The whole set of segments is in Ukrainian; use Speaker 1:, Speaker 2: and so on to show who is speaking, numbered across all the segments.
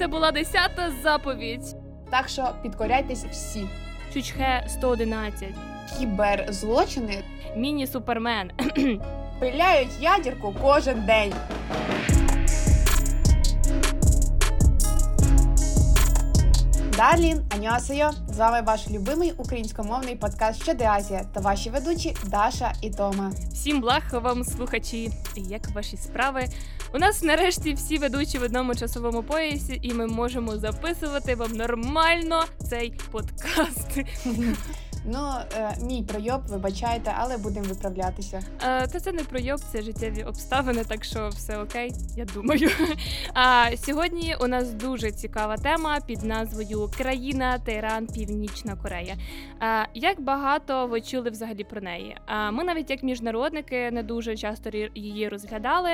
Speaker 1: Це була десята заповідь.
Speaker 2: Так що підкоряйтесь всі.
Speaker 1: Чучхе 111.
Speaker 2: Кіберзлочини
Speaker 1: Міні-супермен.
Speaker 2: пиляють ядірку кожен день. Далі, аньосею, з вами ваш любимий українськомовний подкаст «Щоди Азія» та ваші ведучі Даша і Тома.
Speaker 1: Всім благ вам, слухачі. Як ваші справи? У нас нарешті всі ведучі в одному часовому поясі, і ми можемо записувати вам нормально цей подкаст.
Speaker 2: Ну, е, мій пройоб, вибачайте, але будемо виправлятися.
Speaker 1: Е, Та це не пройоб, це життєві обставини, так що все окей, я думаю. А сьогодні у нас дуже цікава тема під назвою Країна Тайран, Північна Корея. А, Як багато ви чули взагалі про неї? А ми навіть як міжнародники не дуже часто її розглядали.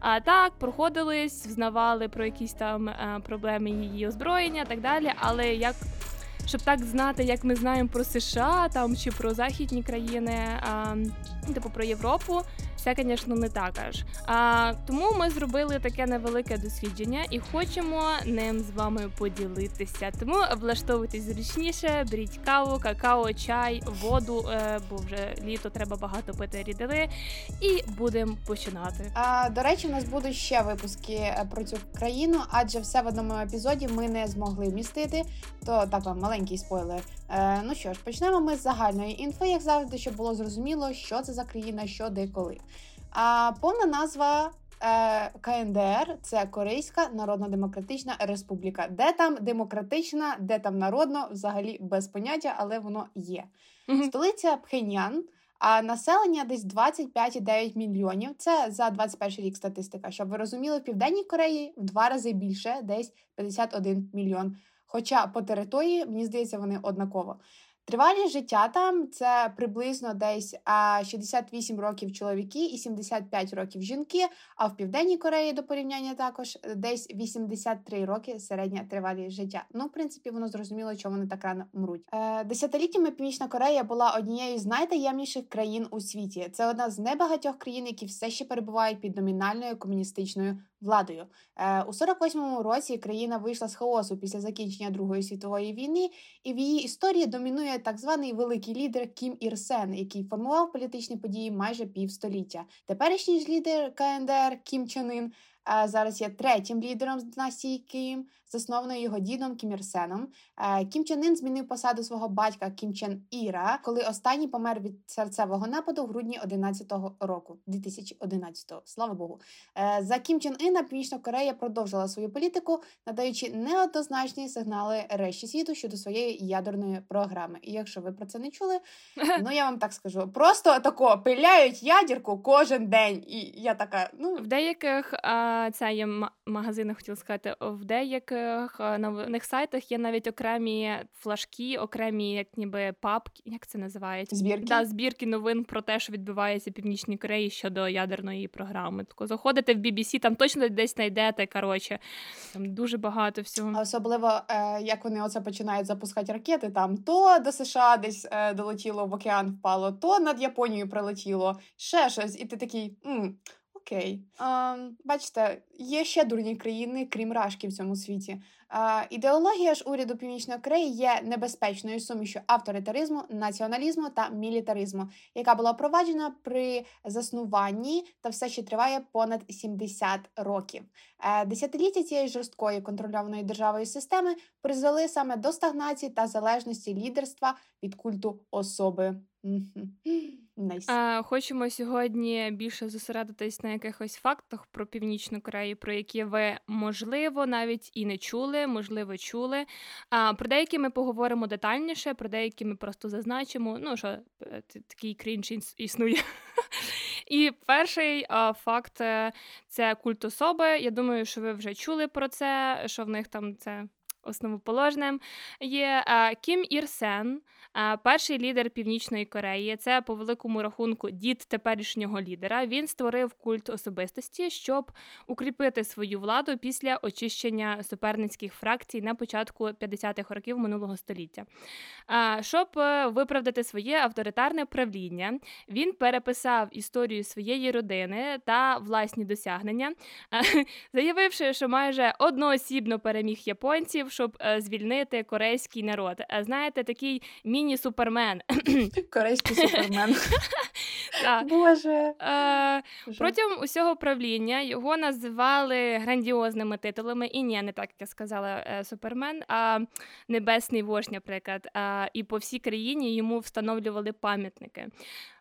Speaker 1: А так проходились, взнавали про якісь там е, проблеми її озброєння, так далі. Але як щоб так знати, як ми знаємо про США там чи про західні країни, а, ну, типу про Європу, це, звісно, не так аж. А, тому ми зробили таке невелике дослідження і хочемо ним з вами поділитися. Тому влаштовуйтесь зручніше, беріть каву, какао, чай, воду, е, бо вже літо треба багато пити рідини. І будемо починати.
Speaker 2: А, до речі, у нас будуть ще випуски е, про цю країну, адже все в одному епізоді ми не змогли вмістити. То так вам маленький спойлер. Е, ну що ж, почнемо ми з загальної інфи, як завжди, щоб було зрозуміло, що це за країна, що де коли. А повна назва. е, КНДР це Корейська Народно-Демократична Республіка. Де там демократична, де там народно, взагалі без поняття, але воно є. Столиця Пхеньян, а населення десь 25,9 мільйонів. Це за 21 рік статистика. Щоб ви розуміли, в Південній Кореї в два рази більше, десь 51 мільйон. Хоча по території, мені здається, вони однаково. Тривалість життя там це приблизно десь а, 68 років чоловіки і 75 років жінки. А в Південній Кореї до порівняння також десь 83 роки середня тривалість життя. Ну, в принципі, воно зрозуміло, чому вони так рано мруть. Е, десятиліттями Північна Корея була однією з найтаємніших країн у світі. Це одна з небагатьох країн, які все ще перебувають під номінальною комуністичною владою. Е, у 48-му році країна вийшла з хаосу після закінчення Другої світової війни, і в її історії домінує так званий великий лідер Кім Ір Сен, який формував політичні події майже півстоліття. Теперішній ж лідер КНДР Кім Чен Ін е, зараз є третім лідером з династії Кім, заснованою його дідом Кім Ір Сеном. Е, Кім Чен Ін змінив посаду свого батька Кім Чен Іра, коли останній помер від серцевого нападу в грудні 11-го року, 2011-го. Слава Богу. Е, За Кім Чен Іна Північна Корея продовжила свою політику, надаючи неоднозначні сигнали решті світу щодо своєї ядерної програми. І якщо ви про це не чули, ну я вам так скажу: просто тако пиляють ядерку кожен день. І я така, ну
Speaker 1: В деяких а, це є м- магазинах, хотіла сказати, в деяких а, новинних сайтах є навіть окремі флажки, окремі, як ніби папки, як це називається?
Speaker 2: збірки.
Speaker 1: Да, збірки новин про те, що відбувається в Північній Кореї щодо ядерної програми. Тако заходите в BBC, там точно десь знайдете. Коротше, там дуже багато всього.
Speaker 2: А Особливо, е, як вони оце починають запускати ракети, там то до США десь е, долетіло в океан впало, то над Японією прилетіло, ще щось, і ти такий. м Окей, а, бачите, є ще дурні країни, крім Рашки в цьому світі. А, ідеологія ж уряду Північної Кореї є небезпечною сумішю авторитаризму, націоналізму та мілітаризму, яка була впроваджена при заснуванні та все ще триває понад 70 років. Е, Десятиліття цієї жорсткої контрольованої державою системи призвели саме до стагнації та залежності лідерства від культу особи.
Speaker 1: А, хочемо сьогодні більше зосередитись на якихось фактах про Північну Корею, про які ви можливо навіть і не чули, можливо, чули. А про деякі ми поговоримо детальніше, про деякі ми просто зазначимо. Ну що е, такий крінж іс- існує. І перший а, факт е, це культ особи. Я думаю, що ви вже чули про це, що в них там це основоположним є Кім Ір Сен, перший лідер Північної Кореї. Це по великому рахунку дід теперішнього лідера. Він створив культ особистості, щоб укріпити свою владу після очищення суперницьких фракцій на початку 50-х років минулого століття. Щоб е, виправдати своє авторитарне правління, він переписав історію своєї родини та власні досягнення, заявивши, що майже одноосібно переміг японців, щоб е, звільнити корейський народ. Знаєте, такий міні-супермен.
Speaker 2: Корейський супермен. Боже. Е,
Speaker 1: протягом усього правління його називали грандіозними титулами. І ні, не так як я сказала е, супермен, а небесний вождь, наприклад. І по всій країні йому встановлювали пам'ятники.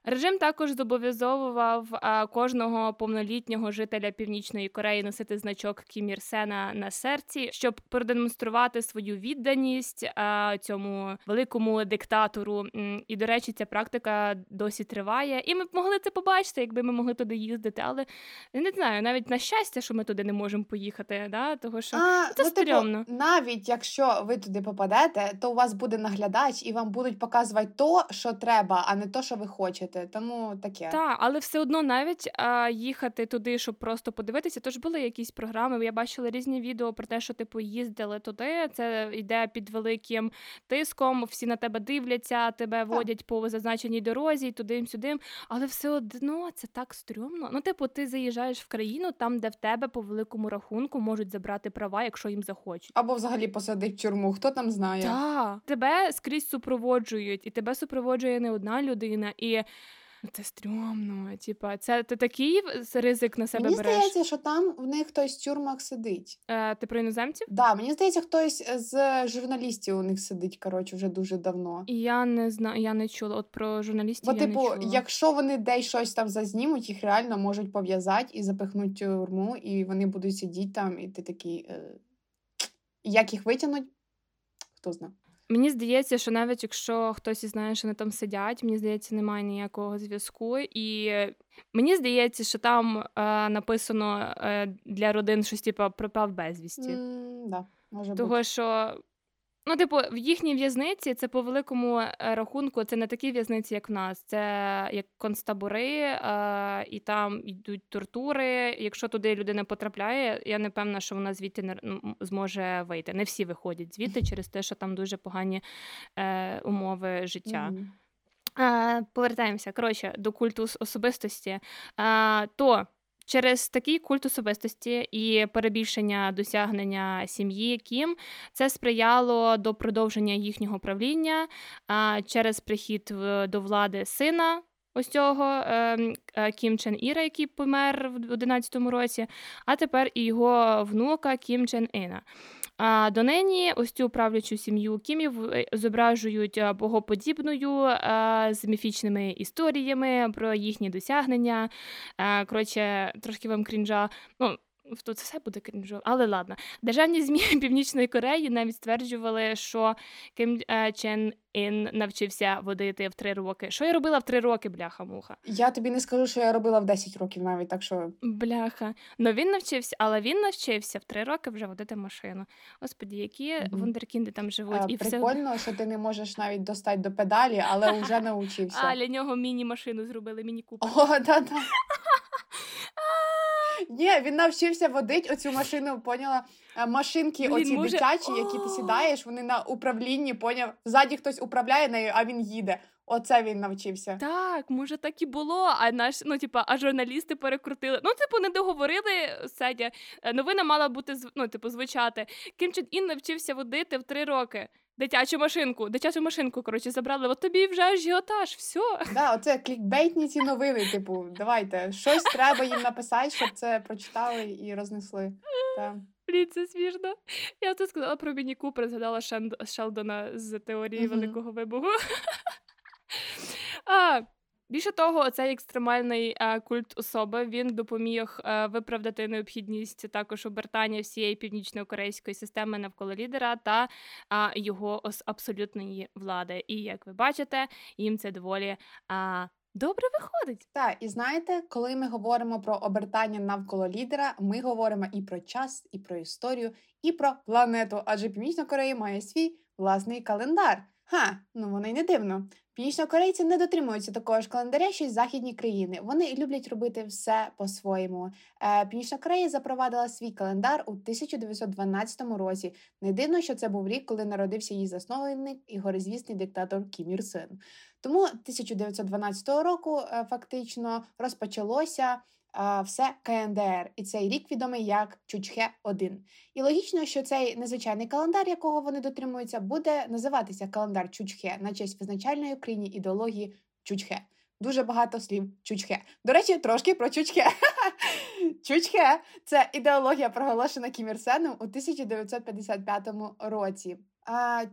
Speaker 1: Режим також зобов'язовував кожного повнолітнього жителя Північної Кореї носити значок Кім Ір Сена на серці, щоб продемонструвати свою відданість цьому великому диктатору. І, до речі, ця практика досі триває. І ми б могли це побачити, якби ми могли туди їздити. Але не знаю, навіть на щастя, що ми туди не можемо поїхати. Да? Того що а, це ну, стрьомно.
Speaker 2: Типу, навіть якщо ви туди попадете, то у вас буде наглядач, і вам будуть показувати то, що треба, а не то, що ви хочете їхати, тому таке.
Speaker 1: Так, але все одно навіть а, їхати туди, щоб просто подивитися, то ж були якісь програми. Я бачила різні відео про те, що типу їздили туди. Це йде під великим тиском, всі на тебе дивляться, тебе водять по зазначеній дорозі, туди-сюди. Але все одно це так стрьомно. Ну, типу, ти заїжджаєш в країну, там, де в тебе по великому рахунку можуть забрати права, якщо їм захочуть.
Speaker 2: Або взагалі посадить в тюрму, хто там знає.
Speaker 1: Так, тебе скрізь супроводжують, і тебе супроводжує не одна людина. І це стрьомно. Типа, це ти такий ризик на себе
Speaker 2: мені
Speaker 1: береш?
Speaker 2: Мені здається, що там в них хтось в тюрмах сидить.
Speaker 1: Е, Ти про іноземців?
Speaker 2: Так, да, мені здається, хтось з журналістів у них сидить, коротше, вже дуже давно.
Speaker 1: І я не знаю, я не чула. От про журналістів.
Speaker 2: Бо,
Speaker 1: я
Speaker 2: типу,
Speaker 1: не чула.
Speaker 2: якщо вони десь щось там зазнімуть, їх реально можуть пов'язати і запихнуть тюрму, і вони будуть сидіти там, і ти такий. Е... Як їх витягнуть? Хто знає.
Speaker 1: Мені здається, що навіть якщо хтось із знає, що вони там сидять, мені здається, немає ніякого зв'язку. І мені здається, що там е, написано е, для родин щось типу пропав безвісті.
Speaker 2: Mm, да, може
Speaker 1: Того,
Speaker 2: бути.
Speaker 1: що Ну, типу, в їхній в'язниці це по великому е, рахунку, це не такі в'язниці, як в нас. Це як концтабори, е, і там йдуть тортури. Якщо туди людина потрапляє, я не певна, що вона звідти не зможе вийти. Не всі виходять звідти через те, що там дуже погані е, умови життя. Mm-hmm. Е, повертаємося коротше до культу особистості. Е, то Через такий культ особистості і перебільшення досягнення сім'ї Кім це сприяло до продовження їхнього правління через прихід до влади сина. Ось цього ем, е, Кім Чен Іра, який помер в 11-му році, а тепер і його внука Кім Чен Іна. А донині ось цю правлячу сім'ю Кімів е, зображують е, богоподібною е, з міфічними історіями про їхні досягнення. Коротше, трошки вам крінжа. Ну, Тут все буде крінжо, але ладно. Державні змі Північної Кореї навіть стверджували, що Ким Чен Ін навчився водити в три роки. Що я робила в три роки, бляха-муха?
Speaker 2: Я тобі не скажу, що я робила в 10 років навіть, так що.
Speaker 1: Бляха. Ну він навчився, але він навчився в три роки вже водити машину. Господі, які mm-hmm. вундеркінди там живуть. А,
Speaker 2: і Прикольно, все... що ти не можеш навіть достати до педалі, але вже навчився.
Speaker 1: А для нього міні-машину зробили, міні-купер.
Speaker 2: О, да-да. Ні, він навчився водити оцю машину, поняла? Е, машинки Блін, оці може... дитячі, які ти сідаєш, вони на управлінні, поняв. Ззаді хтось управляє нею, а він їде. Оце він навчився.
Speaker 1: Так, може, так і було. А наш, ну, типа, а журналісти перекрутили. Ну, типу, не договорили Седя. Е, новина мала бути ну, типу, звучати. Ким Чен Ін навчився водити в три роки. Дитячу машинку, дитячу машинку, коротше, забрали. От тобі вже ажіотаж, все.
Speaker 2: Да, оце клікбейтні ці новини. Типу, давайте щось треба їм написати, щоб це прочитали і рознесли. Так.
Speaker 1: Блін, це смішно. Я це сказала про Міні Купер, згадала Шелдона з теорії. Великого Вибуху. а, Більше того, цей екстремальний е, культ особи він допоміг е, виправдати необхідність також обертання всієї північно-корейської системи навколо лідера та е, його абсолютної влади. І як ви бачите, їм це доволі добре виходить.
Speaker 2: Так, і знаєте, коли ми говоримо про обертання навколо лідера, ми говоримо і про час, і про історію, і про планету. Адже Північна Корея має свій власний календар. Ха, ну воно й не дивно. Північнокорейці не дотримуються такого ж календаря, що й західні країни. Вони люблять робити все по-своєму. Е, Північна Корея запровадила свій календар у 1912 році. Не дивно, що це був рік, коли народився її засновник і горизвісний диктатор Кім Ір Сен. Тому 1912 року е, фактично розпочалося все КНДР, і цей рік відомий як Чучхе 1 І логічно, що цей незвичайний календар, якого вони дотримуються, буде називатися календар Чучхе на честь визначальної Україні ідеології Чучхе. Дуже багато слів чучхе. До речі, трошки про чучхе. Чучхе це ідеологія, проголошена Кім Ір Сеном у 1955 році.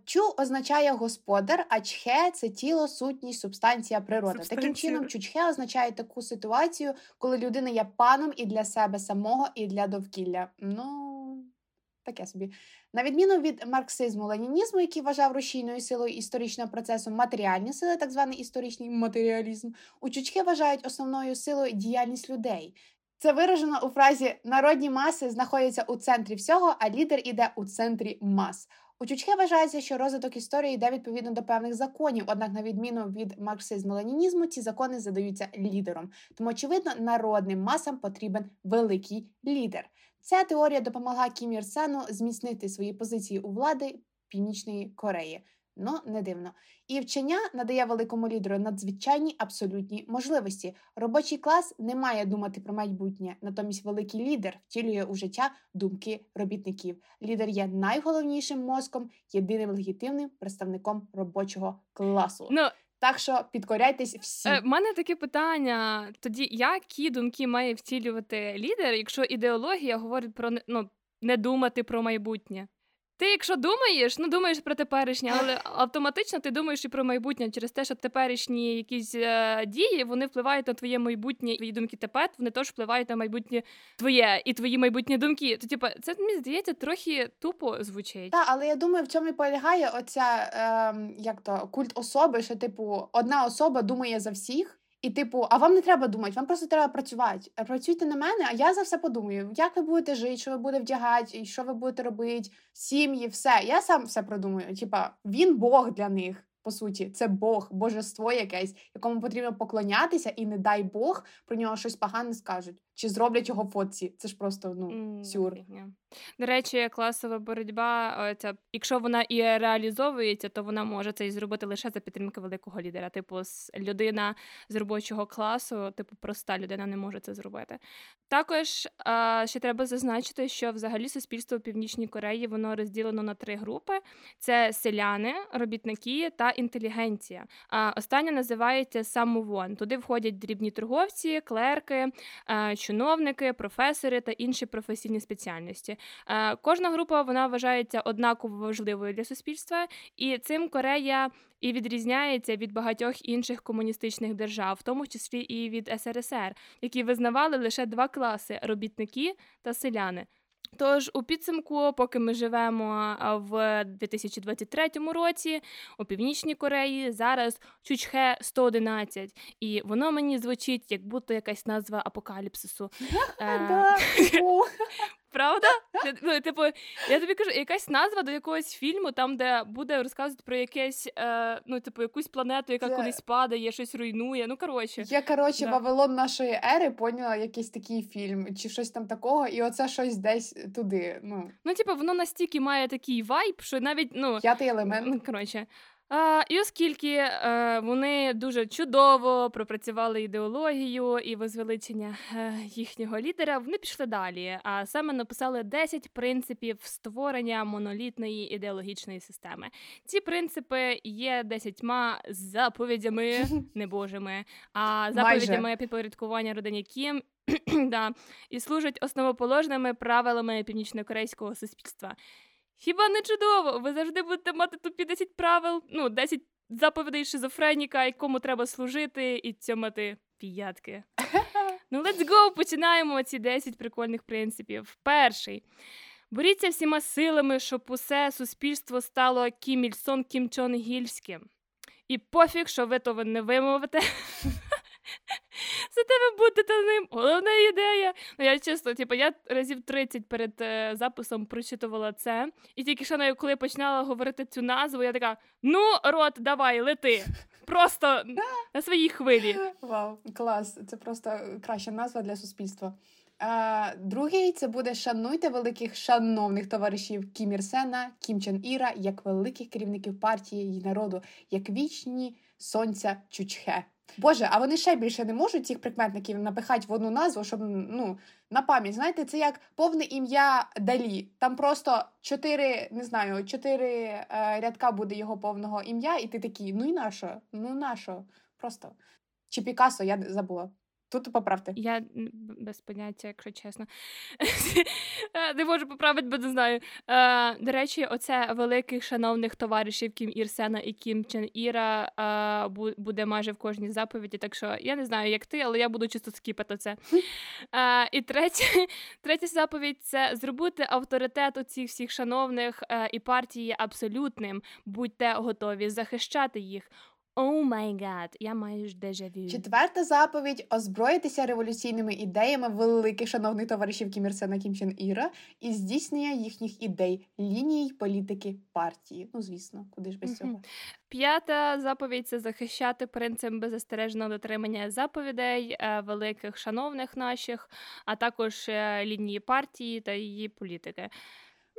Speaker 2: Чу означає господар, а чхе це тіло, сутність, субстанція природи. Субстанція. Таким чином, чучхе означає таку ситуацію, коли людина є паном і для себе самого, і для довкілля. Ну, таке собі. На відміну від марксизму ленінізму, який вважав рушійною силою історичного процесу матеріальні сили, так званий історичний матеріалізм, у чучхе вважають основною силою діяльність людей. Це виражено у фразі народні маси знаходяться у центрі всього, а лідер іде у центрі мас. У Чучхе вважається, що розвиток історії йде відповідно до певних законів, однак, на відміну від марксизму ленінізму, ці закони задаються лідером. Тому, очевидно, народним масам потрібен великий лідер. Ця теорія допомогла Кім Ір Сену зміцнити свої позиції у влади Північної Кореї. Ну, не дивно. І вчення надає великому лідеру надзвичайні абсолютні можливості. Робочий клас не має думати про майбутнє, натомість великий лідер втілює у життя думки робітників. Лідер є найголовнішим мозком, єдиним легітимним представником робочого класу.
Speaker 1: Ну,
Speaker 2: так що підкоряйтесь всі. У
Speaker 1: е, мене таке питання: тоді які думки має втілювати лідер, якщо ідеологія говорить про ну, не думати про майбутнє? Ти, якщо думаєш, ну думаєш про теперішнє, але автоматично ти думаєш і про майбутнє через те, що теперішні якісь е, дії вони впливають на твоє майбутнє твої думки тепер, вони теж впливають на майбутнє твоє і твої майбутні думки. То типа це мені здається трохи тупо звучить.
Speaker 2: Так, але я думаю, в чому і полягає оця е, як то культ особи, що типу одна особа думає за всіх. І, типу, а вам не треба думати, вам просто треба працювати. Працюйте на мене, а я за все подумаю, як ви будете жити, що ви будете вдягати, і що ви будете робити, сім'ї, все. Я сам все продумаю. Типа, він Бог для них. По суті, це Бог, божество якесь, якому потрібно поклонятися, і не дай Бог про нього щось погане скажуть чи зроблять його фотці. Це ж просто ну mm, сюр.
Speaker 1: До речі, класова боротьба. Ця, якщо вона і реалізовується, то вона може це і зробити лише за підтримки великого лідера. Типу, людина з робочого класу, типу, проста людина не може це зробити. Також а, ще треба зазначити, що взагалі суспільство північній Кореї воно розділено на три групи: це селяни, робітники та інтелігенція. А остання називається самовон. Туди входять дрібні торговці, клерки чиновники, професори та інші професійні спеціальності. Е, кожна група вона вважається однаково важливою для суспільства, і цим Корея і відрізняється від багатьох інших комуністичних держав, в тому числі і від СРСР, які визнавали лише два класи робітники та селяни. Тож у підсумку, поки ми живемо в 2023 році у північній Кореї, зараз Чучхе 111, і воно мені звучить як будто якась назва апокаліпсису. Правда? Ну, Типу, я тобі кажу, якась назва до якогось фільму, там, де буде розказувати про якесь, е, ну, типу, якусь планету, яка Це... кудись падає, щось руйнує. Ну, коротше.
Speaker 2: Я, коротше, да. Вавилон нашої ери поняла якийсь такий фільм, чи щось там такого, і оце щось десь туди. Ну,
Speaker 1: ну типу, воно настільки має такий вайб, що навіть, ну.
Speaker 2: П'ятий елемент.
Speaker 1: Коротше. А, І оскільки е, вони дуже чудово пропрацювали ідеологію і возвеличення е, їхнього лідера, вони пішли далі. А саме написали 10 принципів створення монолітної ідеологічної системи. Ці принципи є десятьма заповідями небожими, а заповідями підпорядкування родині Кім. да, І служать основоположними правилами північнокорейського суспільства. Хіба не чудово? Ви завжди будете мати тупі 10 правил, ну, 10 заповідей шизофреніка, якому треба служити, і цьомати п'ятки. Ну, let's go! Починаємо ці 10 прикольних принципів. Перший. Боріться всіма силами, щоб усе суспільство стало Кім Ільсон Кім Чон Гільським. І пофіг, що ви то не вимовите. За тебе бути та ним. Головна ідея. Ну, я чесно, типу, я разів 30 перед е, записом прочитувала це. І тільки що коли я починала говорити цю назву, я така: ну, рот, давай, лети. Просто на своїй хвилі.
Speaker 2: Вау, клас! Це просто краща назва для суспільства. А, Другий це буде шануйте великих шановних товаришів Кім Ір Сена, Кім Чен Іра, як великих керівників партії і народу, як вічні сонця Чучхе. Боже, а вони ще більше не можуть цих прикметників напихати в одну назву, щоб ну на пам'ять. Знаєте, це як повне ім'я Далі. Там просто чотири, не знаю, чотири е, рядка буде його повного ім'я, і ти такий, ну і нащо? Ну нащо? Просто. Чи Пікасо, я забула. Тут поправте.
Speaker 1: Я без поняття, якщо чесно. Е, не можу поправити, бо не знаю. Е, до речі, оце великих шановних товаришів Кім Ірсена і Кім Чен Іра е, буде майже в кожній заповіді. Так що я не знаю, як ти, але я буду чисто скіпати це. І третя, третя заповідь це зробити авторитет у цих всіх шановних і партії абсолютним. Будьте готові захищати їх. Oh my god, я маю ж дежавю.
Speaker 2: Четверта заповідь озброїтися революційними ідеями великих шановних товаришів Кім Ір Сена, Кім Чен Іра і здійснення їхніх ідей, ліній політики партії. Ну звісно, куди ж без mm-hmm. цього.
Speaker 1: П'ята заповідь це захищати принцип беззастережного дотримання заповідей е, великих шановних наших, а також е, лінії партії та її політики.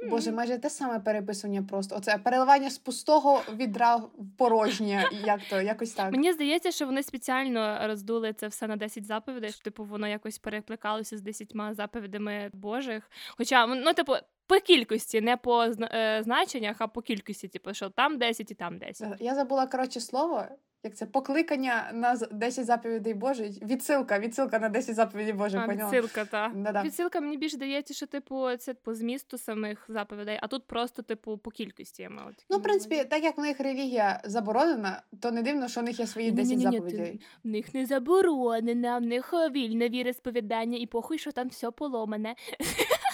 Speaker 2: Боже, майже те саме переписування просто. Оце переливання з пустого відра в порожнє. Як то якось так.
Speaker 1: Мені здається, що вони спеціально роздули це все на 10 заповідей, щоб типу воно якось перекликалося з 10 заповідями Божих. Хоча ну, типу. По кількості, не по е, значеннях, а по кількості, типу, що там 10 і там 10.
Speaker 2: Я забула коротше слово, як це покликання на 10 заповідей Божих. Відсилка, відсилка на 10 заповідей Божих. А,
Speaker 1: Відсилка, так. Відсилка мені більше здається, що типу це по змісту самих заповідей, а тут просто, типу, по кількості. От,
Speaker 2: ну, в принципі, так як в них релігія заборонена, то не дивно, що у них є свої 10 заповідей.
Speaker 1: В них не заборонена, в них вільне віросповідання, і похуй, що там все поломане.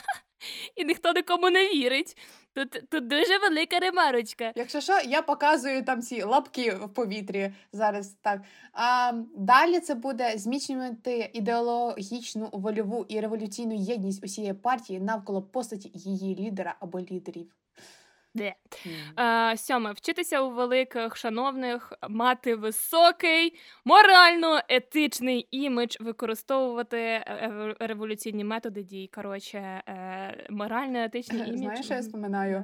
Speaker 1: І ніхто нікому не вірить. Тут тут дуже велика ремарочка.
Speaker 2: Якщо що, я показую там ці лапки в повітрі зараз. так. А Далі це буде зміцнювати ідеологічну вольову і революційну єдність усієї партії навколо постаті її лідера або лідерів.
Speaker 1: Де. Mm. Сьоме вчитися у великих, шановних, мати високий, морально-етичний імідж, використовувати е, е, революційні методи дій. Коротше, е, морально-етичний імідж.
Speaker 2: Знаєш, що я споминаю?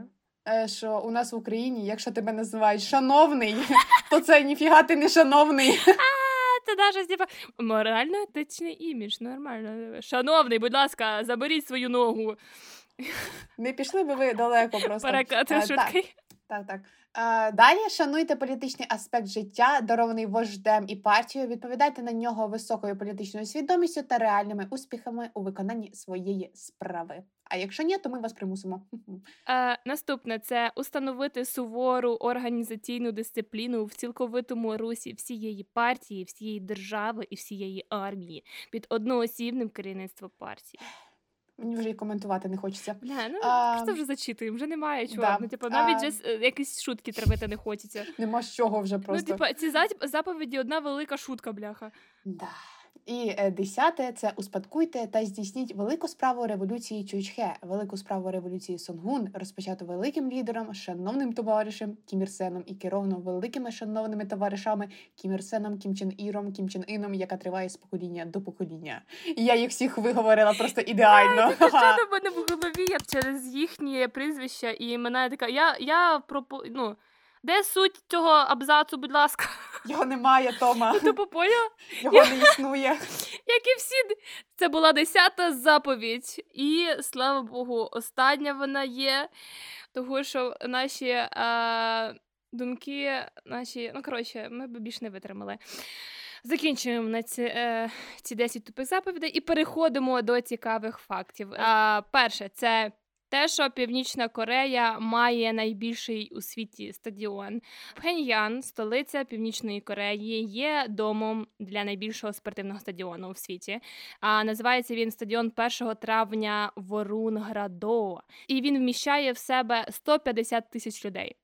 Speaker 2: Що у нас в Україні, якщо тебе називають шановний, то це ніфіга ти не шановний.
Speaker 1: Це даже типа морально-етичний імідж, нормально. Шановний, будь ласка, заберіть свою ногу.
Speaker 2: Не пішли би ви далеко просто.
Speaker 1: Перекати шутки.
Speaker 2: Так, так. Е, далі шануйте політичний аспект життя, дарований вождем і партією. Відповідайте на нього високою політичною свідомістю та реальними успіхами у виконанні своєї справи. А якщо ні, то ми вас примусимо.
Speaker 1: Е, Наступне це установити сувору організаційну дисципліну в цілковитому русі всієї партії, всієї держави і всієї армії під одноосібним керівництвом партії.
Speaker 2: Мені вже і коментувати не хочеться.
Speaker 1: Бля, ну а, просто вже зачитуємо, вже немає чого. Да. Ну, типу, навіть а... же якісь шутки травити не хочеться.
Speaker 2: Нема з чого вже ну, просто.
Speaker 1: Ну, типу, ці заповіді одна велика шутка, бляха.
Speaker 2: Да. І е, десяте це успадкуйте та здійсніть велику справу революції Чучхе, велику справу революції Сонгун, розпочату великим лідером, шановним товаришем Кім Ір Сеном і керовано великими шановними товаришами Кім Ір Сеном, Кім Чен Іром, Кім Чен Іном, яка триває з покоління до покоління. І я їх всіх виговорила просто ідеально.
Speaker 1: Що до мене в голові я через їхні прізвища і мене така. Я я пропо... ну, де суть цього абзацу, будь ласка?
Speaker 2: Його немає, Тома.
Speaker 1: Ти поняла?
Speaker 2: Його не існує.
Speaker 1: Як і всі, це була десята заповідь. І слава Богу, остання вона є. Тому що наші а, думки, наші, ну коротше, ми б більш не витримали. Закінчуємо на ці е, ці 10 тупих заповідей і переходимо до цікавих фактів. А, Перше, це те, що Північна Корея має найбільший у світі стадіон. Пхеньян, столиця Північної Кореї, є домом для найбільшого спортивного стадіону у світі. А називається він стадіон 1 травня Ворунградо. І він вміщає в себе 150 тисяч людей.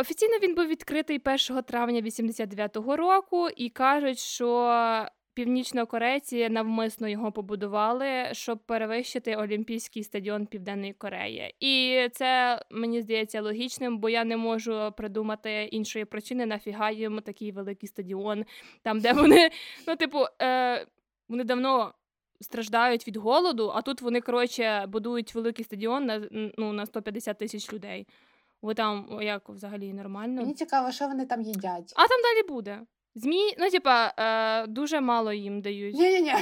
Speaker 1: Офіційно він був відкритий 1 травня 89-го року, і кажуть, що північнокорейці навмисно його побудували, щоб перевищити Олімпійський стадіон Південної Кореї. І це мені здається логічним, бо я не можу придумати іншої причини, нафіга їм такий великий стадіон, там де вони, ну, типу, е, вони давно. Страждають від голоду, а тут вони коротше будують великий стадіон на ну на 150 тисяч людей. Бо там як взагалі нормально.
Speaker 2: Мені цікаво, що вони там їдять.
Speaker 1: А там далі буде. Змі, ну типа, е, дуже мало їм дають.
Speaker 2: Ні, ні, ні.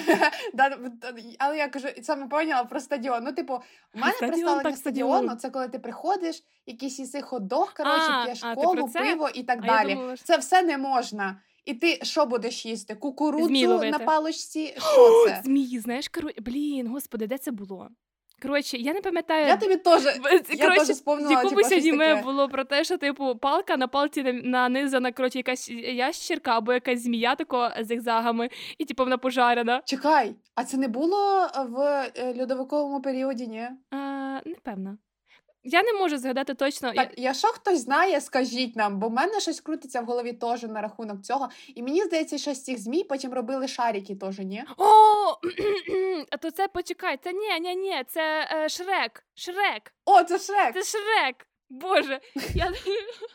Speaker 2: Але я кажу, саме поняла про стадіон. Ну, типу, у мене
Speaker 1: Стадіон,
Speaker 2: представлення стадіону це коли ти приходиш, якийсь їси хот-дог, коротше, п'єш колу, пиво і так
Speaker 1: А
Speaker 2: далі.
Speaker 1: думала, що-
Speaker 2: Це все не можна. І ти що будеш їсти? Кукурудзу на паличці? Що це?
Speaker 1: Змії, знаєш, коротше, блін, господи, де це було? Коротше, я не пам'ятаю.
Speaker 2: Я тобі теж.
Speaker 1: Коротше,
Speaker 2: теж
Speaker 1: якомусь
Speaker 2: типу,
Speaker 1: аніме
Speaker 2: таке.
Speaker 1: було про те, що типу палка на палці на- нанизана, коротше, якась ящерка або якась змія тако з зигзагами, і типу вона пожарена.
Speaker 2: Чекай, а це не було в е, льодовиковому періоді, ні?
Speaker 1: А, непевно. Я не можу згадати точно. Я-
Speaker 2: Так, якщо хтось знає, скажіть нам, бо в мене щось крутиться в голові теж на рахунок цього. І мені здається, що з цих змій потім робили шарики теж, ні?
Speaker 1: О, то це почекай, це ні, ні, ні, це е, Шрек. Шрек.
Speaker 2: О, це Шрек!
Speaker 1: Це Шрек. Боже, я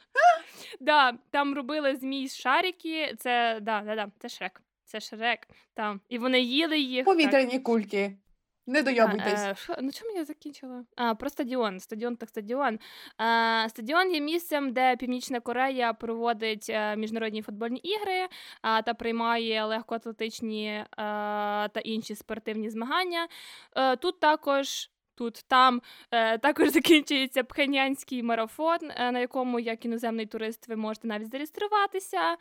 Speaker 1: да, там робили змій з шарики. Це да, да, да, це Шрек. Це Шрек. Там. І вони їли їх.
Speaker 2: Повітряні кульки. Не дойобуйтесь.
Speaker 1: А, е, що- ну чому я закінчила? А, про стадіон. Стадіон так стадіон. А, стадіон є місцем, де Північна Корея проводить е, міжнародні футбольні ігри а, та приймає легкоатлетичні а, та інші спортивні змагання. Е, тут також. Тут там е, також закінчується пхенянський марафон, е, на якому як іноземний турист ви можете навіть зареєструватися.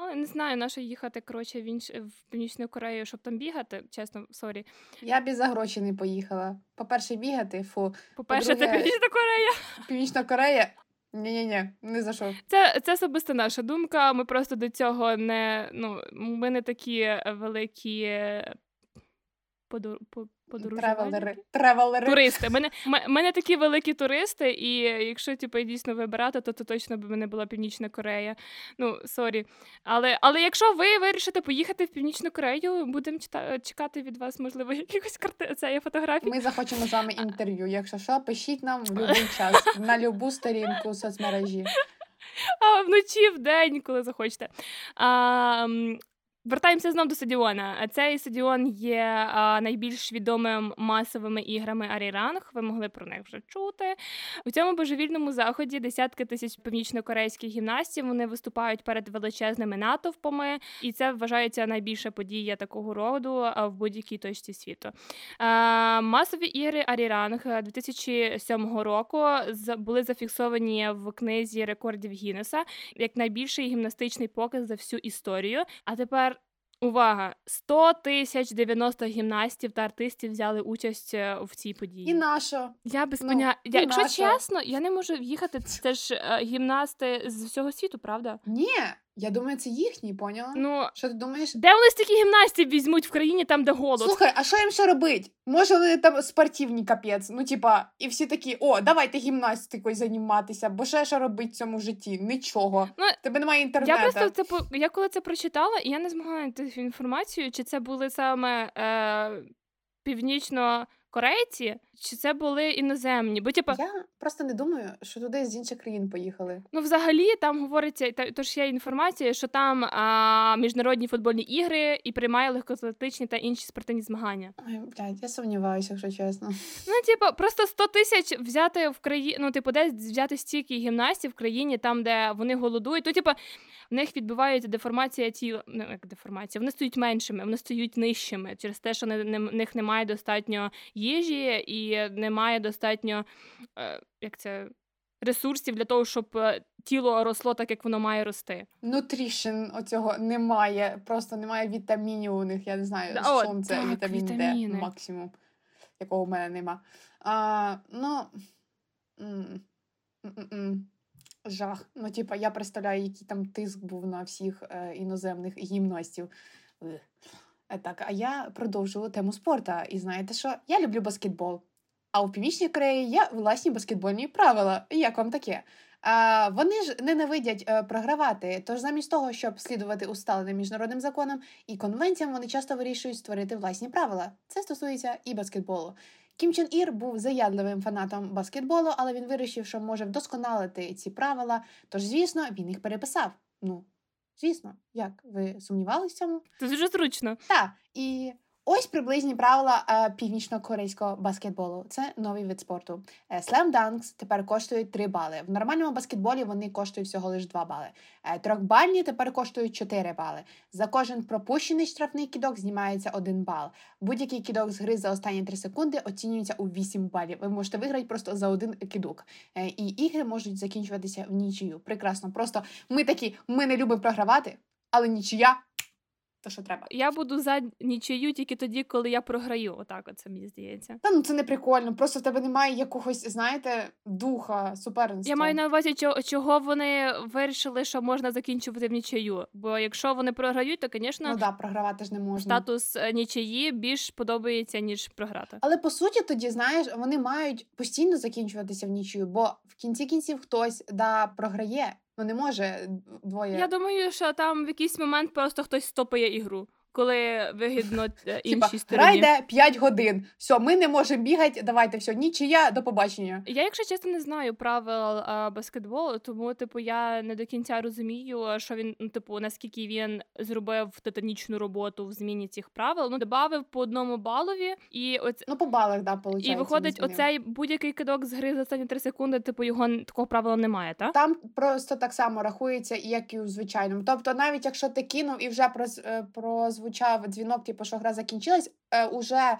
Speaker 1: Але не знаю, на що їхати коротше в інш... в Північну Корею, щоб там бігати. Чесно, sorry.
Speaker 2: Я б і за гроші не поїхала. По-перше, бігати, фу.
Speaker 1: По-перше, це
Speaker 2: По-друге-
Speaker 1: Північна Корея.
Speaker 2: Північна Корея. Ні-ні-ні, не за що.
Speaker 1: Це, це особисто наша думка. Ми просто до цього не ну, ми не такі великі подорожувальники.
Speaker 2: Тревелери. Тревелери.
Speaker 1: Туристи. Ми не, ми, ми такі великі туристи, і якщо типу, дійсно вибирати, то, то точно б мене була Північна Корея. Ну, sorry. Але, але якщо ви вирішите поїхати в Північну Корею, будемо чита- чекати від вас, можливо, якихось карти... фотографії.
Speaker 2: Ми захочемо з вами інтерв'ю. Якщо що, пишіть нам в будь-який час на любу сторінку соцмережі.
Speaker 1: а вночі, в день, коли захочете. А, Вертаємося знову до стадіона. Цей стадіон є а, найбільш відомим масовими іграми Аріранг. Ви могли про них вже чути. У цьому божевільному заході десятки тисяч північнокорейських гімнастів вони виступають перед величезними натовпами, і це вважається найбільша подія такого роду в будь-якій точці світу. А, масові ігри Аріранг 2007 року були зафіксовані в книзі рекордів Гіннеса як найбільший гімнастичний показ за всю історію. А тепер. Увага! 100 тисяч 90 гімнастів та артистів взяли участь е, в цій події.
Speaker 2: І наша.
Speaker 1: Я без
Speaker 2: Ну,
Speaker 1: поняття. Якщо
Speaker 2: наша.
Speaker 1: чесно, я не можу в'їхати. Це ж е, гімнасти з всього світу, правда?
Speaker 2: Ні, я думаю, це їхній, поняла?
Speaker 1: Ну
Speaker 2: Що ти думаєш?
Speaker 1: де вони стільки гімнастів візьмуть в країні, там де голод?
Speaker 2: Слухай, а що їм ще робить? Може, вони там спортивні капець. Ну, типа, і всі такі, о, давайте гімнастикою займатися, бо ще що робить в цьому житті? Нічого.
Speaker 1: Ну,
Speaker 2: Тебе немає інтернету.
Speaker 1: Я просто це я коли це прочитала, і я не змогла знайти інформацію, чи це були саме е, північно-корейці, чи це були іноземні. Бо, типа,
Speaker 2: Я просто не думаю, що туди з інших країн поїхали.
Speaker 1: Ну, взагалі, там говориться, та тож є інформація, що там а, міжнародні футбольні ігри і приймає легкоатлетичні та інші спортивні змагання.
Speaker 2: Ой, блядь, я сумніваюся, якщо чесно.
Speaker 1: Ну, типу, просто 100 тисяч взяти в країні, ну, типу, десь взяти стільки гімнастів в країні, там, де вони голодують. Ну, типу, в них відбувається деформація тіла. Ну, як деформація, вони стають меншими, вони стають нижчими через те, що в них немає достатньо їжі і немає достатньо е, як це, ресурсів для того, щоб е, тіло росло так, як воно має рости.
Speaker 2: Нутрішн оцього немає, просто немає вітамінів у них, я не знаю,
Speaker 1: Да, о,
Speaker 2: сонце,
Speaker 1: так,
Speaker 2: вітамін
Speaker 1: вітаміни.
Speaker 2: Д максимум, якого в мене нема. А, ну, м-м-м. жах. Ну, типа, я представляю, який там тиск був на всіх е, іноземних гімнастів. Е, Так, а я продовжую тему спорту. І знаєте що? Я люблю баскетбол. А у Північній Кореї є власні баскетбольні правила. Як вам таке? А, Вони ж ненавидять е, програвати. Тож, замість того, щоб слідувати усталеним міжнародним законам і конвенціям, вони часто вирішують створити власні правила. Це стосується і баскетболу. Кім Чен Ір був заядливим фанатом баскетболу, але він вирішив, що може вдосконалити ці правила. Тож, звісно, він їх переписав. Ну, звісно, як ви сумнівалися в цьому?
Speaker 1: Це дуже зручно.
Speaker 2: Так, і Ось приблизні правила е, північно-корейського баскетболу. Це новий вид спорту. Е, Slam Dunks тепер коштують 3 бали. В нормальному баскетболі вони коштують всього лише 2 бали. Е, трьохбальні тепер коштують 4 бали. За кожен пропущений штрафний кідок знімається 1 бал. Будь-який кідок з гри за останні 3 секунди оцінюється у 8 балів. Ви можете виграти просто за один кідок. Е, і ігри можуть закінчуватися в нічию. Прекрасно. Просто ми такі, ми не любимо програвати, але нічия то що треба.
Speaker 1: Я буду за нічию тільки тоді, коли я програю. Отак, оце мені здається.
Speaker 2: Та ну це не прикольно. Просто в тебе немає якогось, знаєте, духа суперництва.
Speaker 1: Я маю на увазі, чого вони вирішили, що можна закінчувати в нічию. Бо якщо вони програють, то звісно,
Speaker 2: ну да, програвати ж не можна.
Speaker 1: Статус е, нічиї більш подобається ніж програти.
Speaker 2: Але по суті, тоді знаєш, вони мають постійно закінчуватися в нічию, бо в кінці кінців хтось да програє. Ну не може двоє.
Speaker 1: Я думаю, що там в якийсь момент просто хтось стопає ігру коли вигідно е, іншій стороні.
Speaker 2: Грайде 5 годин. Все, ми не можемо бігати. Давайте все, нічия, до побачення.
Speaker 1: Я, якщо чесно, не знаю правил а, баскетболу, тому типу я не до кінця розумію, що він ну, типу, наскільки він зробив титанічну роботу в зміні цих правил. Ну додав по одному балові, і оць...
Speaker 2: ну по балах, да,
Speaker 1: получається. І виходить, оцей будь-який кидок з гри за останні 3 секунди. Типу його такого правила немає. так?
Speaker 2: Там просто так само рахується, як і у звичайному. Тобто, навіть якщо ти кинув і вже е, прозвучав прозвучав дзвінок, типу, що гра закінчилась, е, уже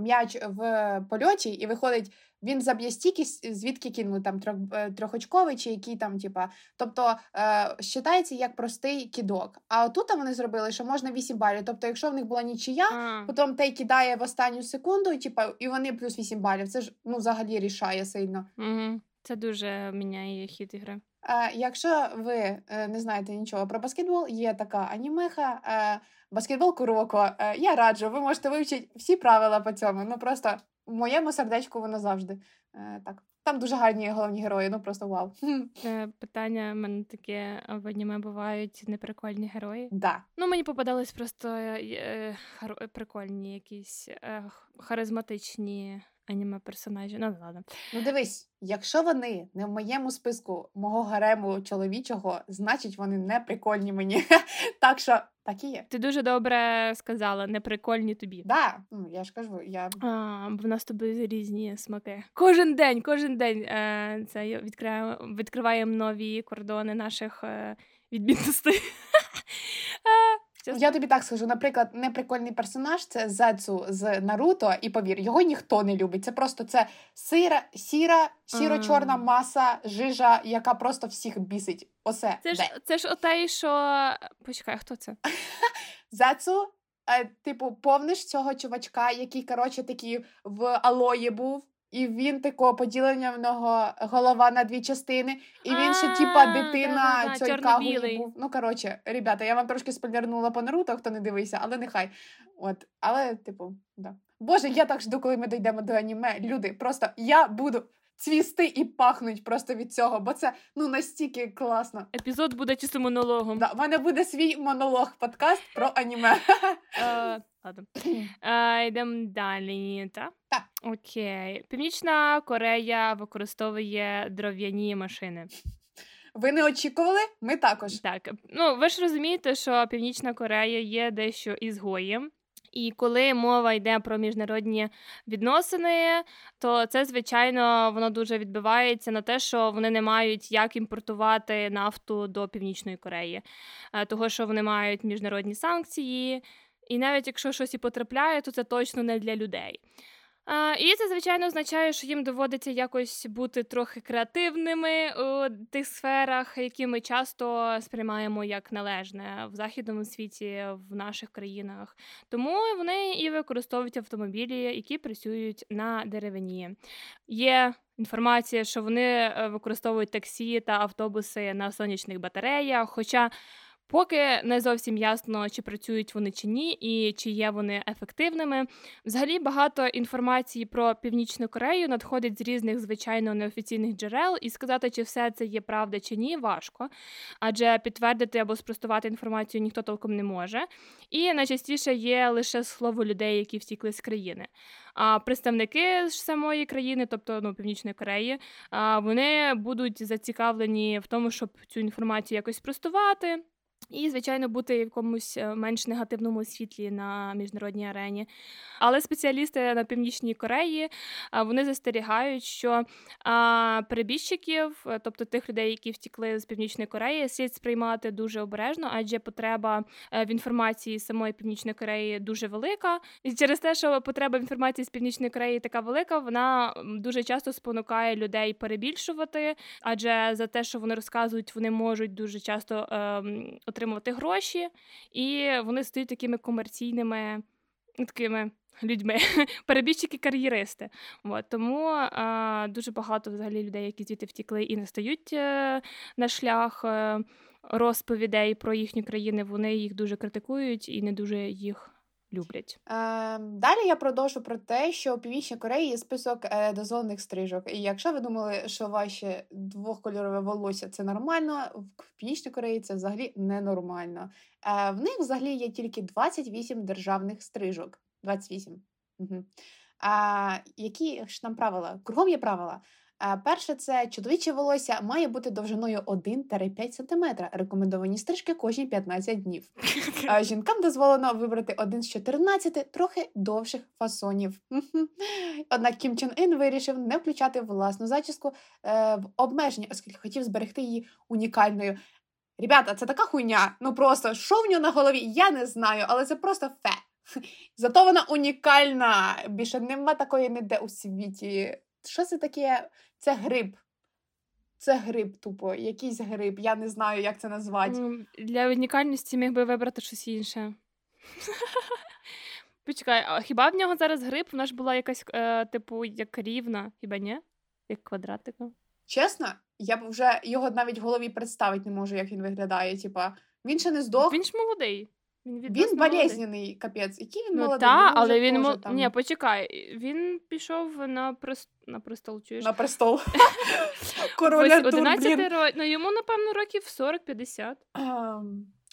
Speaker 2: м'яч в польоті, і виходить, він заб'є стільки, звідки кинули там е, трьохочковий чи який там, типа. Тобто е, вважається як простий кідок. А тут вони зробили, що можна 8 балів. Тобто, якщо в них була нічия, а. потім той кидає в останню секунду, і, типа, і вони плюс 8 балів. Це ж ну, взагалі рішає сильно.
Speaker 1: Угу. Це дуже міняє хід ігри.
Speaker 2: Якщо ви е, не знаєте нічого про баскетбол, є така анімеха е, баскетбол Куроко. Е, я раджу, ви можете вивчити всі правила по цьому. Ну просто в моєму сердечку воно завжди так. Там дуже гарні головні герої, ну просто вау.
Speaker 1: Питання в мене таке в аніме бувають неприкольні герої.
Speaker 2: Да.
Speaker 1: Ну мені попадались просто е, е, прикольні якісь е, харизматичні аніме персонажі. Ну, ладно.
Speaker 2: Ну, дивись, якщо вони не в моєму списку мого гарему чоловічого, значить вони не прикольні мені. Так що так і є.
Speaker 1: Ти дуже добре сказала, не прикольні тобі.
Speaker 2: Да, ну я ж кажу, я
Speaker 1: а, в нас тобі різні смаки. Кожен день, кожен день е, це відкриваємо, відкриваємо нові кордони наших е, відмінностей.
Speaker 2: Чесно. Я тобі так скажу, наприклад, неприкольний персонаж це Зецу з Наруто, і повір, його ніхто не любить. Це просто це сира, сіра, сіро-чорна маса, жижа, яка просто всіх бісить. Осе.
Speaker 1: Це ж це ж отей, що. Почекай, хто це?
Speaker 2: Зецу, е, типу, повниш цього чувачка, який, коротше, такий в алої був. І він такого поділення в нього голова на дві частини, і він ще типа дитина кагулі був. Ну коротше, ребята, я вам трошки спойлернула по Наруто, хто не дивився, але нехай. От, але, типу, да. Боже, я так жду, коли ми дійдемо до аніме. Люди, просто я буду цвісти і пахнуть просто від цього, бо це ну настільки класно.
Speaker 1: Епізод буде чисто монологом.
Speaker 2: Да, У мене буде свій монолог подкаст про аніме.
Speaker 1: Ладно. Йдемо далі. так?
Speaker 2: Так.
Speaker 1: Окей. Північна Корея використовує дров'яні машини.
Speaker 2: Ви не очікували? Ми також.
Speaker 1: Так. Ну, ви ж розумієте, що Північна Корея є дещо ізгоєм. І коли мова йде про міжнародні відносини, то це, звичайно, воно дуже відбивається на те, що вони не мають як імпортувати нафту до Північної Кореї, того що вони мають міжнародні санкції, і навіть якщо щось і потрапляє, то це точно не для людей. І це, звичайно, означає, що їм доводиться якось бути трохи креативними у тих сферах, які ми часто сприймаємо як належне в західному світі, в наших країнах. Тому вони і використовують автомобілі, які працюють на деревині. Є інформація, що вони е, використовують таксі та автобуси на сонячних батареях. Хоча Поки не зовсім ясно, чи працюють вони чи ні, і чи є вони ефективними. Взагалі багато інформації про північну Корею надходить з різних звичайно неофіційних джерел, і сказати, чи все це є правда чи ні, важко, адже підтвердити або спростувати інформацію ніхто толком не може. І найчастіше є лише слово людей, які втікли з країни. А представники ж самої країни, тобто ну, Північної Кореї, вони будуть зацікавлені в тому, щоб цю інформацію якось спростувати. І, звичайно, бути в якомусь е, менш негативному світлі на міжнародній арені. Але спеціалісти на північній Кореї вони застерігають, що перебіжчиків, е, тобто тих людей, які втікли з північної Кореї, слід сприймати дуже обережно, адже потреба е, в інформації самої північної Кореї дуже велика. І через те, що потреба в інформації з північної Кореї така велика, вона дуже часто спонукає людей перебільшувати, адже за те, що вони розказують, вони можуть дуже часто. Ем, отримувати гроші, і вони стають такими комерційними такими людьми, перебіжчики-кар'єристи. От, Тому е, дуже багато взагалі людей, які звідти втікли і не стають е, на шлях е, розповідей про їхні країни, вони їх дуже критикують і не дуже їх люблять.
Speaker 2: Е, Далі я продовжу про те, що у Північній Кореї є список е, дозволених стрижок. І якщо ви думали, що ваше двохкольорове волосся це нормально, в Північній Кореї це взагалі ненормально. Е, В них взагалі є тільки 28 державних стрижок. 28. Угу. А, Які ж там правила? Кругом є правила. Перше, це чоловіче волосся має бути довжиною 1-5 см. Рекомендовані стрижки кожні 15 днів. Жінкам дозволено вибрати один з 14 трохи довших фасонів. Однак Кім Чен Ін вирішив не включати власну зачіску е, в обмеження, оскільки хотів зберегти її унікальною. Ребята, це така хуйня. Ну просто що в нього на голові? Я не знаю, але це просто фе. Зато вона унікальна. Більше нема такої ніде у світі. Що це таке? Це гриб. Це гриб, тупо, якийсь гриб. Я не знаю, як це назвати.
Speaker 1: Для унікальності міг би вибрати щось інше. Почекай, а хіба в нього зараз гриб? Вона ж була якась, е, типу, як рівна, хіба ні? Як квадратика.
Speaker 2: Чесно, я б вже його навіть в голові представити не можу, як він виглядає. Типа, він ще не здох.
Speaker 1: Він ж молодий.
Speaker 2: Він він болезнений, капець. Який він
Speaker 1: ну,
Speaker 2: молодий?
Speaker 1: Та, але він мо... там... Ні, почекай, він пішов на прес... на престол, чуєш?
Speaker 2: На престол. Король Артур,
Speaker 1: 11 років. Ну йому, напевно, років 40-50.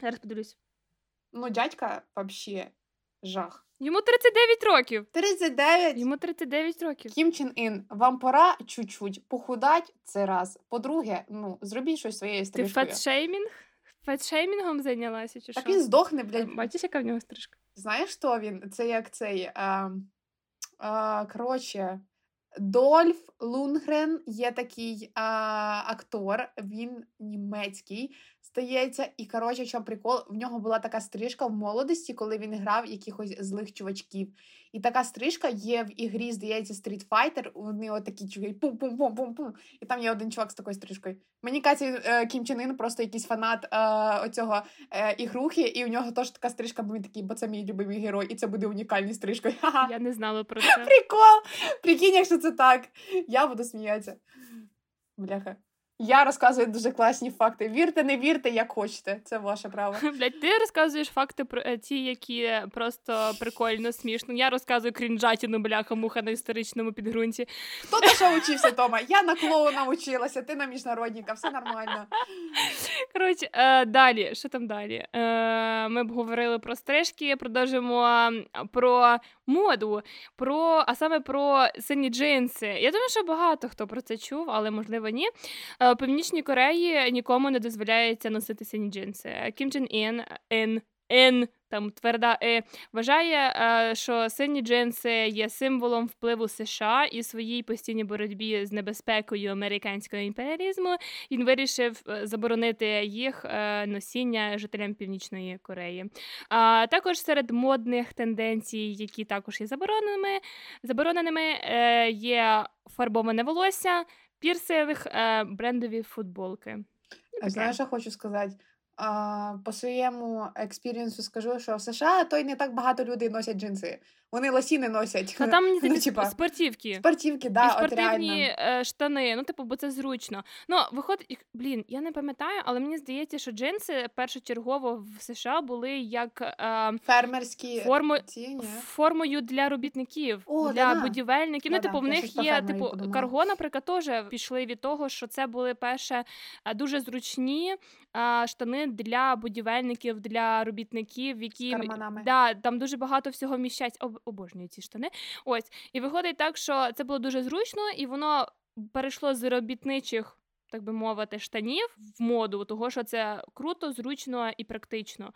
Speaker 1: Зараз подивлюсь.
Speaker 2: Ну, дядька взагалі жах.
Speaker 1: Йому 39 років.
Speaker 2: 39?
Speaker 1: Йому 39 років.
Speaker 2: Кім Чен Ін, вам пора чуть-чуть похудать це раз. По-друге, ну, зробіть щось своєю стрижкою.
Speaker 1: Ти фетшеймінг? Фетшеймінгом зайнялася чи що?
Speaker 2: Так він здохне, блядь.
Speaker 1: Бачиш, яка в нього стрижка?
Speaker 2: Знаєш, що він? Це як цей. А, а, Коротше, Дольф Лунгрен є такий а, актор, він німецький, стається. І, коротше, що прикол, в нього була така стрижка в молодості, коли він грав якихось злих чувачків. І така стрижка є в ігрі, здається, Street Fighter, Вони отакі чуваки, пум-пум-пум-пум-пум. І там є один чувак з такою стрижкою. Мені каже, е, Кім Чен Ін просто якийсь фанат е, оцього е, ігрухи, і у нього теж така стрижка, бо він такий, бо це мій любимий герой, і це буде унікальною стрижкою.
Speaker 1: Я не знала про це.
Speaker 2: Прикол! Прикинь, якщо це так. Я буду сміятися. Бляха. Я розказую дуже класні факти. Вірте, не вірте, як хочете. Це ваше право.
Speaker 1: Блять, ти розказуєш факти про е, ті, які просто прикольно, смішно. Я розказую крінжатіну, бляха, муха на історичному підґрунті.
Speaker 2: Хто на що учився, Тома? Я на клоуна училася, ти на міжнародника, все нормально.
Speaker 1: Коротше, е, далі. Що там далі? Е, Ми б говорили про стрижки, продовжимо про моду, про, а саме про сині джинси. Я думаю, що багато хто про це чув, але можливо ні. Е, у Північній Кореї нікому не дозволяється носити сині джинси. Кім Чен Ін, Ін, Ін, там тверда е, вважає, е, що сині джинси є символом впливу США і своїй постійній боротьбі з небезпекою американського імперіалізму. Він вирішив е, заборонити їх носіння жителям Північної Кореї. А також серед модних тенденцій, які також є забороненими, забороненими, є фарбоване волосся пірсинг, е, брендові футболки.
Speaker 2: Знаєш, що хочу сказати? По своєму experience у скажу, що в США то й не так багато людей носять джинси. Вони лосіни носять.
Speaker 1: Та там
Speaker 2: ну,
Speaker 1: типа, спортивки.
Speaker 2: Спортивки, да,
Speaker 1: І спортивні
Speaker 2: от
Speaker 1: реально. штани. Ну, типу, бо це зручно. Ну, виходить, блін, я не пам'ятаю, але мені здається, що джинси першочергово в США були як е,
Speaker 2: фермерські
Speaker 1: форму,
Speaker 2: ці,
Speaker 1: формою для робітників,
Speaker 2: О,
Speaker 1: для
Speaker 2: да-да.
Speaker 1: будівельників. Ну,
Speaker 2: Да-да,
Speaker 1: типу, в них є типу карго, наприклад, теж пішли від того, що це були перше е, дуже зручні е, штани для будівельників, для робітників, які
Speaker 2: З карманами.
Speaker 1: Да, там дуже багато всього вміщається. Об, обожнюю ці штани. Ось. І виходить так, що це було дуже зручно, і воно перейшло з робітничих, так би мовити, штанів в моду, того що це круто, зручно і практично.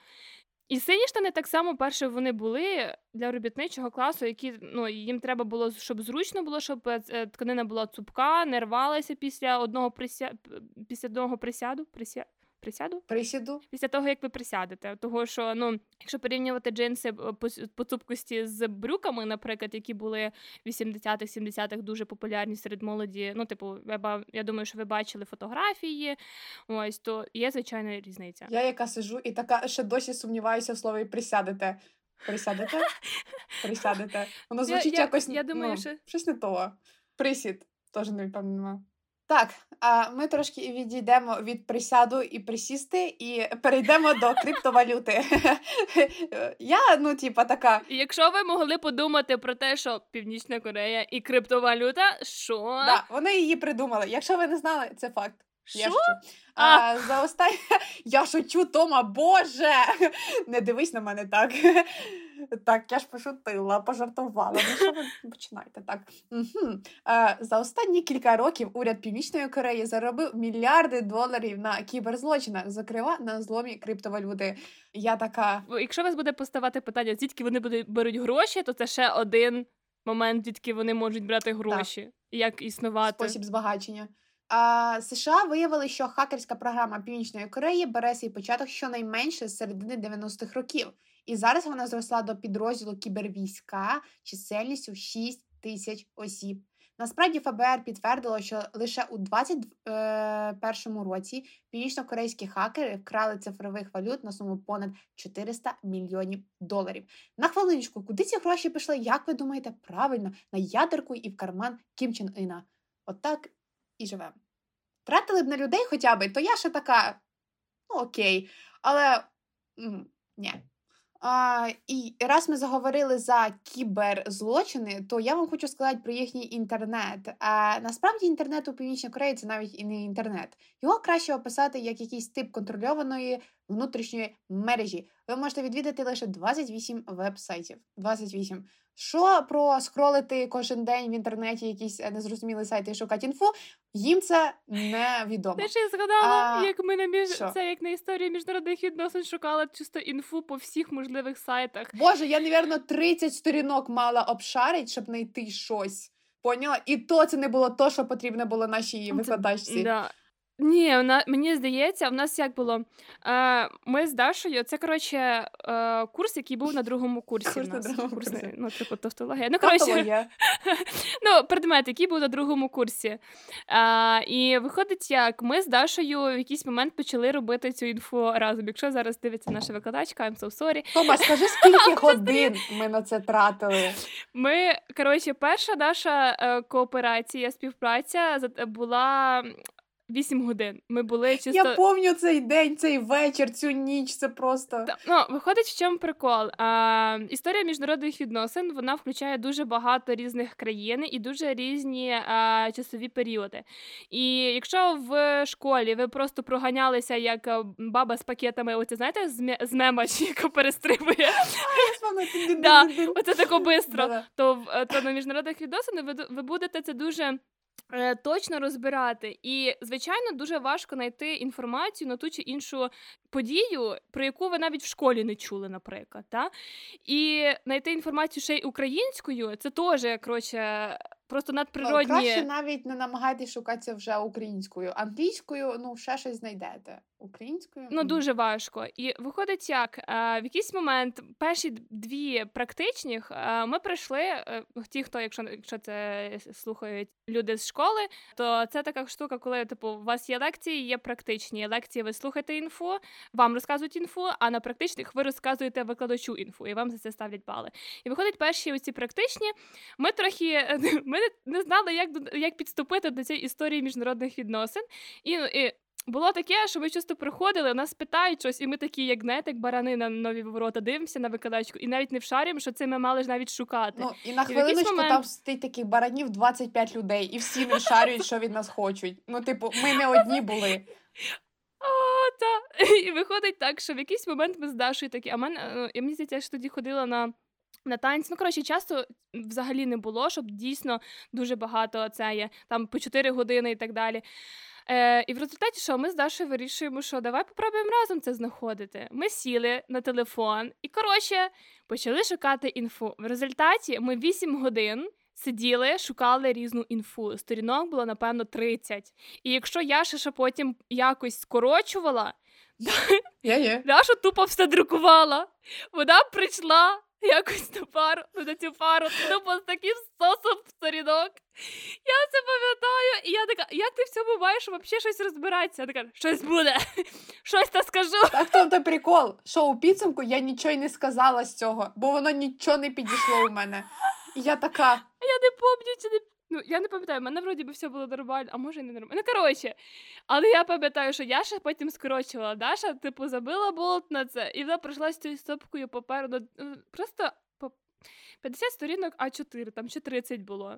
Speaker 1: І сині штани так само перше вони були для робітничого класу, які ну їм треба було, щоб зручно було, щоб е, е, тканина була цупка, не рвалася після одного прися... після одного присяду. Прися... Присяду?
Speaker 2: Присіду.
Speaker 1: Після того, як ви присядете. Того, що ну, якщо порівнювати джинси е, по, цупкості з брюками, наприклад, які були в 80-х, 70-х дуже популярні серед молоді. Ну, типу, я, я думаю, що ви бачили фотографії. Ось то є звичайна різниця.
Speaker 2: Я яка сижу і така ще досі сумніваюся в слові присядете. Присядете? Присядете. Воно звучить
Speaker 1: я-
Speaker 2: якось
Speaker 1: я думаю,
Speaker 2: ну,
Speaker 1: що-
Speaker 2: щось не того. Присід. Теж не пам'ятаю. Так, ми трошки відійдемо від присяду і присісти, і перейдемо до криптовалюти. Я, ну, типа, така.
Speaker 1: Якщо ви могли подумати про те, що Північна Корея і криптовалюта, що?
Speaker 2: Да, вони її придумали. Якщо ви не знали, це факт. Я
Speaker 1: Що?
Speaker 2: шучу. А, за останнє я шучу, Тома, Боже! Не дивись на мене так. Так, я ж пошутила, пожартувала. Ну що ви починаєте так? Угу. За останні кілька років уряд Північної Кореї заробив мільярди доларів на кіберзлочинах, зокрема на зломі криптовалюти. Я така.
Speaker 1: Якщо вас буде поставати питання, звідки вони беруть гроші, то це ще один момент, звідки вони можуть брати гроші, і як існувати.
Speaker 2: спосіб збагачення. А, США виявили, що хакерська програма Північної Кореї бере свій початок щонайменше з середини 90-х років, і зараз вона зросла до підрозділу кібервійська чисельністю 6 тисяч осіб. Насправді ФБР підтвердило, що лише у 2021 році північнокорейські хакери вкрали цифрових валют на суму понад 400 мільйонів доларів. На хвилиночку, куди ці гроші пішли? Як ви думаєте, правильно на ядерку і в карман Кім Чен Іна? Отак і живемо. Тратили б на людей хоча б, то я ще така, ну окей, але ні. А, і раз ми заговорили за кіберзлочини, то я вам хочу сказати про їхній інтернет. А насправді інтернет у Північній Кореї це навіть і не інтернет. Його краще описати як якийсь тип контрольованої внутрішньої мережі. Ви можете відвідати лише 28 веб-сайтів. 28. Що про скролити кожен день в інтернеті якісь е, незрозумілі сайти і шукати інфу, їм це невідомо.
Speaker 1: Ти ще згадала,
Speaker 2: А,
Speaker 1: як ми на між...
Speaker 2: що?
Speaker 1: це як на історії міжнародних відносин шукала чисто інфу по всіх можливих сайтах.
Speaker 2: Боже, я, навірно, 30 сторінок мала обшарить, щоб знайти щось. Поняла? І то це не було то, що потрібно було нашій викладачці.
Speaker 1: Да. Ні, вона, мені здається, в нас як було. Е, ми з Дашою, це коротше е, курс, який був на другому курсі.
Speaker 2: Курс
Speaker 1: в
Speaker 2: на
Speaker 1: нас. Курс,
Speaker 2: курсі.
Speaker 1: Ну, типу, тавтологія. Ну, коротше, ну, предмет, який був на другому курсі. А, і виходить, як ми з Дашою в якийсь момент почали робити цю інфу разом. Якщо зараз дивиться наша викладачка, I'm so sorry.
Speaker 2: Тома, скажи, скільки годин ми на це тратили?
Speaker 1: Ми, коротше, перша наша е, кооперація, співпраця була 8 годин. Ми були чисто.
Speaker 2: Я пам'ятаю цей день, цей вечір, цю ніч. Це просто.
Speaker 1: Та, Ну, виходить, в чому прикол. А, історія міжнародних відносин вона включає дуже багато різних країн і дуже різні а, часові періоди. І якщо в школі ви просто проганялися як баба з пакетами, оце знаєте, з, з мема, чи яка перестрибує, оце тако бистро, то, е, то на міжнародних відносинах ви будете це дуже. Е, Точно розбирати, і звичайно дуже важко знайти інформацію на ту чи іншу подію, про яку ви навіть в школі не чули, наприклад. Та? І знайти інформацію ще й українською, це теж коротше, просто надприродні.
Speaker 2: Ну, краще навіть не намагайтесь шукатися вже українською. Англійською, ну, ще щось знайдете. Українською
Speaker 1: ну дуже важко. І виходить, як в якийсь момент перші дві практичних ми прийшли. Е, ті, хто, якщо якщо це слухають люди з школи, то це така штука, коли типу у вас є лекції, є практичні лекції. Ви слухаєте інфу, вам розказують інфу, а на практичних ви розказуєте викладачу інфу, і вам за це ставлять бали. І виходить, перші оці практичні. Ми трохи ми не знали, як як підступити до цієї історії міжнародних відносин. І, і було таке, що ми часто приходили, нас питають щось, і ми такі, як знаєте, як барани на нові ворота, дивимося на викладачку, і навіть не вшарюємо, що це ми мали ж навіть шукати.
Speaker 2: Ну і на хвилиночку момент... там стоїть таких баранів 25 людей, і всі не шарюють, що від нас хочуть. Ну, типу, ми не одні були.
Speaker 1: О, та. І виходить так, що в якийсь момент ми з Дашою такі, а мене ну, я мені здається, що тоді ходила на. На танці, ну коротше, часто взагалі не було, щоб дійсно дуже багато це є, там по 4 години і так далі. Е, І в результаті, що ми з Дашою вирішуємо, що давай попробуємо разом це знаходити. Ми сіли на телефон і, коротше, почали шукати інфу. В результаті ми 8 годин. Сиділи, шукали різну інфу. Сторінок було, напевно, 30. І якщо я ще потім якось скорочувала, Даша тупо все друкувала. Вона прийшла, якось на пару, ну, на цю пару, ну з таким сосом сорінок. Я це пам'ятаю, і я така, як ти в цьому маєш взагалі щось розбиратися? Я така, щось буде, щось та скажу.
Speaker 2: Так то той прикол, що у підсумку я нічого й не сказала з цього, бо воно нічого не підійшло у мене. І я така.
Speaker 1: Я не пам'ятаю, чи не Ну, я не пам'ятаю, в мене вроді би все було нормально, а може і не нормально. Ну, коротше. Але я пам'ятаю, що я ще потім скорочувала. Даша, типу, забила болт на це, і вона пройшла з цією стопкою попереду. Просто по 50 сторінок А4, там ще 30 було.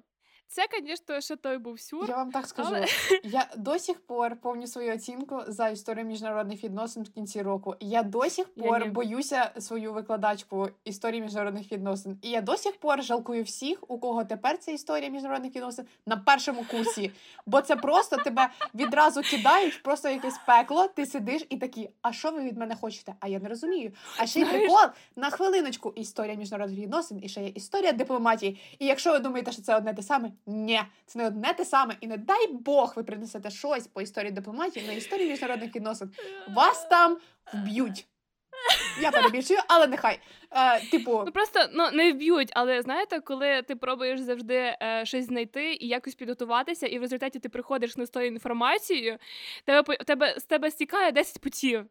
Speaker 1: Це, звісно, ще той був сюр.
Speaker 2: Я вам так скажу. Але... Я до сих пор помню свою оцінку за історію міжнародних відносин в кінці року. Я до сих пор я боюся свою викладачку історії міжнародних відносин. І я до сих пор жалкую всіх, у кого тепер ця історія міжнародних відносин на першому курсі. Бо це просто тебе відразу кидають, просто якесь пекло. Ти сидиш і такі, а що ви від мене хочете? А я не розумію. А ще й прикол на хвилиночку історія міжнародних відносин, і ще є історія дипломатії. І якщо ви думаєте, що це одне те саме. Ні, це не одне те саме. І не дай Бог ви принесете щось по історії дипломатії на історії міжнародних відносин. Вас там вб'ють. Я перебільшую, але нехай. Е, Типу,
Speaker 1: ну просто ну не вб'ють, але знаєте, коли ти пробуєш завжди е, щось знайти і якось підготуватися, і в результаті ти приходиш не з тою інформацією, тебе тебе з тебе стікає 10 путів.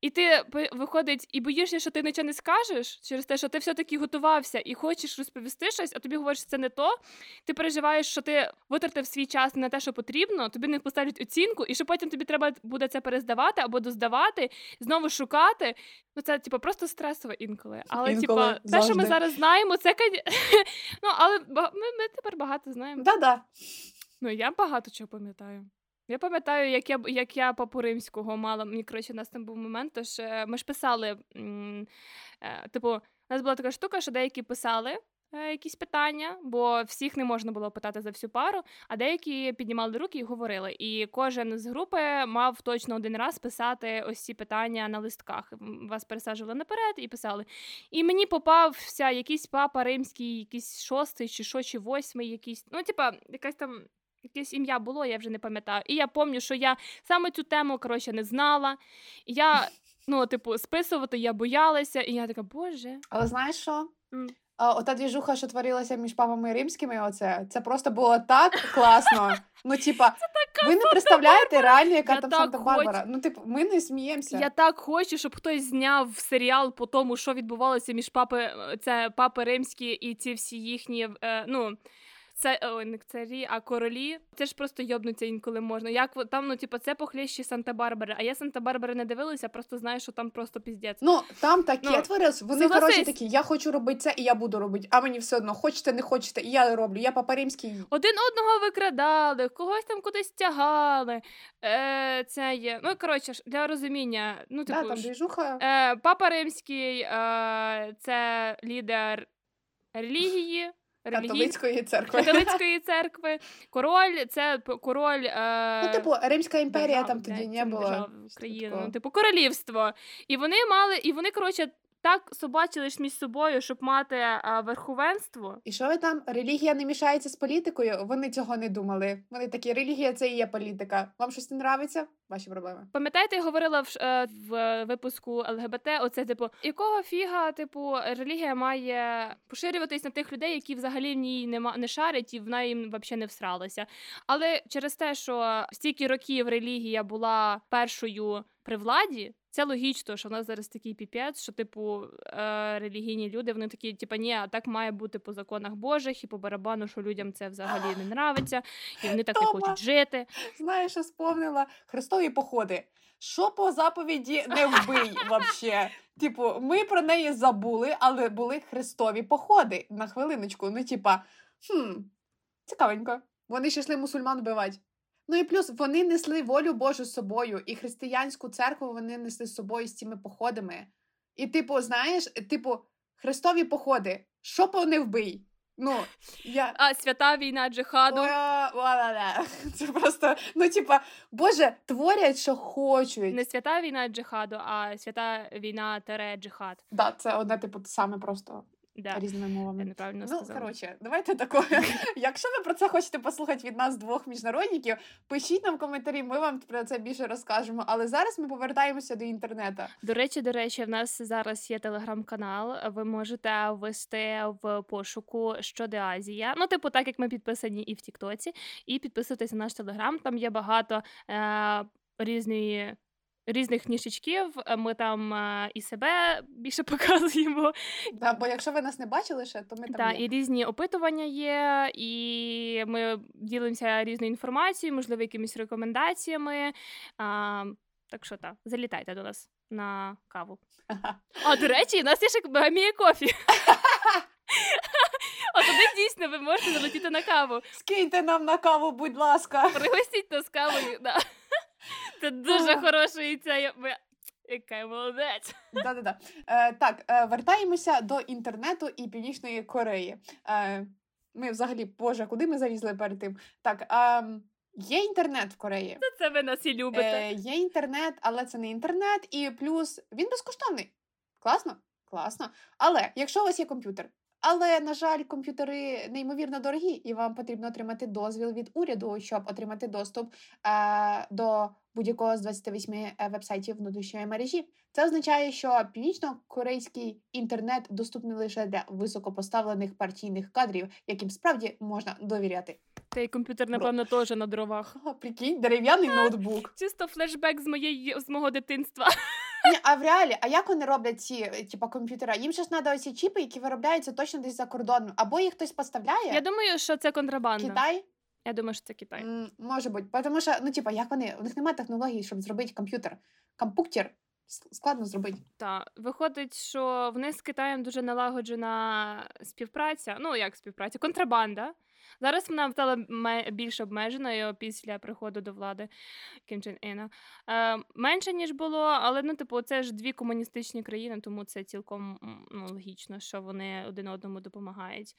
Speaker 1: І ти виходить і боїшся, що ти нічого не скажеш через те, що ти все-таки готувався і хочеш розповісти щось, а тобі говорять, що це не то. Ти переживаєш, що ти витратив свій час на те, що потрібно, тобі не поставлять оцінку, і що потім тобі треба буде це перездавати або доздавати, знову шукати. Ну це типу, просто стресово інколи. Але інколи, типу, те, що ми зараз знаємо, це Ну, але ми, ми тепер багато знаємо.
Speaker 2: Да-да.
Speaker 1: Ну я багато чого пам'ятаю. Я пам'ятаю, як я як я папу римського мала. Мені коротше, у нас там був момент, тож е, ми ж писали. Е, типу, у нас була така штука, що деякі писали е, якісь питання, бо всіх не можна було питати за всю пару, а деякі піднімали руки і говорили. І кожен з групи мав точно один раз писати ось ці питання на листках. Вас пересаджували наперед і писали. І мені попався якийсь папа римський, якийсь шостий, чи що, чи восьмий, якийсь. Ну, типа, якась там якесь ім'я було, я вже не пам'ятаю. І я пам'ятаю, що я саме цю тему коротше, не знала. І я, ну, типу, списувати я боялася, і я така, боже.
Speaker 2: Але знаєш що? Mm. Ота двіжуха, що творилася між папами римськими, оце це просто було так класно. Ну, типа, ви не представляєте реально, яка я там Санта-Барбара. Ну, типу, ми не сміємося.
Speaker 1: Я так хочу, щоб хтось зняв серіал по тому, що відбувалося між папи, це папи римські і ці всі їхні. Е, ну це о, не царі, а королі. Це ж просто йобнуться інколи можна. Як там, ну типу, це похліщі Санта-Барбари. А я Санта-Барбари не дивилася, просто знаю, що там просто піздець.
Speaker 2: Ну там таке ну, творилось. Вони коротше такі, я хочу робити це, і я буду робити. А мені все одно хочете, не хочете, і я роблю. Я папа римський.
Speaker 1: Один одного викрадали, когось там кудись тягали. Е, Це є. Ну коротше, для розуміння. Ну типу,
Speaker 2: да, там двіжуха.
Speaker 1: Е, Папа римський, е, це лідер релігії.
Speaker 2: Католицької церкви.
Speaker 1: Католицької церкви. Король, це король. Е...
Speaker 2: Ну, типу, Римська імперія держав, там тоді не було.
Speaker 1: країни, ну, типу, королівство. І вони мали, і вони, коротше, так собачились між собою, щоб мати а, верховенство.
Speaker 2: І що ви там? Релігія не мішається з політикою? Вони цього не думали. Вони такі, релігія це і є політика. Вам щось не нравиться? Ваші проблеми.
Speaker 1: Пам'ятаєте, я говорила в, е, в випуску ЛГБТ, оце типу, якого фіга, типу, релігія має поширюватись на тих людей, які взагалі в ній нема не шарять і вона їм взагалі не всралася. Але через те, що стільки років релігія була першою при владі. Це логічно, що в нас зараз такий піпець, що типу е, релігійні люди вони такі, типу, ні, а так має бути по законах Божих і по барабану, що людям це взагалі не нравиться, і вони так не хочуть жити.
Speaker 2: Знаєш, що сповнила Христові походи. Що по заповіді не вбий вообще. Типу, ми про неї забули, але були хрестові походи на хвилиночку. Ну, типа, хм, цікавенько. Вони ще йшли мусульман вбивати. Ну і плюс вони несли волю Божу з собою, і християнську церкву вони несли з собою з цими походами. І, типу, знаєш, типу, хрестові походи, що по не вбий. Ну, я...
Speaker 1: А свята війна джихаду.
Speaker 2: Це просто, ну, типа, Боже, творять, що хочуть.
Speaker 1: Не свята війна джихаду, а свята війна тере джихад.
Speaker 2: Да, це одне, типу, саме просто
Speaker 1: Да.
Speaker 2: різними мовами.
Speaker 1: Я неправильно
Speaker 2: ну,
Speaker 1: сказала.
Speaker 2: коротше, давайте такое. Якщо ви про це хочете послухати від нас двох міжнародників, пишіть нам в коментарі, ми вам про це більше розкажемо. Але зараз ми повертаємося до інтернету.
Speaker 1: До речі, до речі, в нас зараз є телеграм-канал. Ви можете ввести в пошуку щодо Азія. Ну, типу, так як ми підписані і в Тіктоці, і підписуйтесь на наш телеграм. Там є багато е- різної. Різних ніжечків, ми там е, і себе більше показуємо.
Speaker 2: Да, бо якщо ви нас не бачили ще, то ми там
Speaker 1: Да,
Speaker 2: є.
Speaker 1: і різні опитування є, і ми ділимося різною інформацією, можливо, якимись рекомендаціями. А, так що так, залітайте до нас на каву. А до речі, у нас є ще богамія кофі. От туди дійсно ви можете залетіти на каву.
Speaker 2: Скиньте нам на каву, будь ласка.
Speaker 1: Пригостіть нас кавою. Да. Це дуже хороша. Ви- Яка молодець.
Speaker 2: Да-да-да. Е, так, е, вертаємося до інтернету і Північної Кореї. Е, ми взагалі, боже, куди ми залізли перед тим? Так, е, є інтернет в Кореї.
Speaker 1: Це ви нас і любите.
Speaker 2: Е, є інтернет, але це не інтернет, і плюс він безкоштовний. Класно? Класно. Але якщо у вас є комп'ютер. Але, на жаль, комп'ютери неймовірно дорогі, і вам потрібно отримати дозвіл від уряду, щоб отримати доступ е, до будь-якого з 28 е, вебсайтів внутрішньої мережі. Це означає, що північно-корейський інтернет доступний лише для високопоставлених партійних кадрів, яким справді можна довіряти.
Speaker 1: Цей комп'ютер, напевно, теж на дровах.
Speaker 2: О, прикинь, дерев'яний ноутбук.
Speaker 1: Чисто флешбек з моєї з мого дитинства.
Speaker 2: Ні, а в реалі, а як вони роблять ці е, типа комп'ютера? Їм ж треба оці чіпи, які виробляються точно десь за кордоном, або їх хтось поставляє.
Speaker 1: Я думаю, що це контрабанда.
Speaker 2: Китай
Speaker 1: Я думаю, що це Китай.
Speaker 2: М, може бути, тому що ну, типа, як вони у них немає технології, щоб зробити комп'ютер. Компуктер складно зробити.
Speaker 1: Та виходить, що в них з Китаєм дуже налагоджена співпраця. Ну як співпраця, контрабанда. Зараз вона стала більш обмеженою після приходу до влади Кім Чен Іна. Е, менше ніж було, але ну, типу, це ж дві комуністичні країни, тому це цілком ну, логічно, що вони один одному допомагають.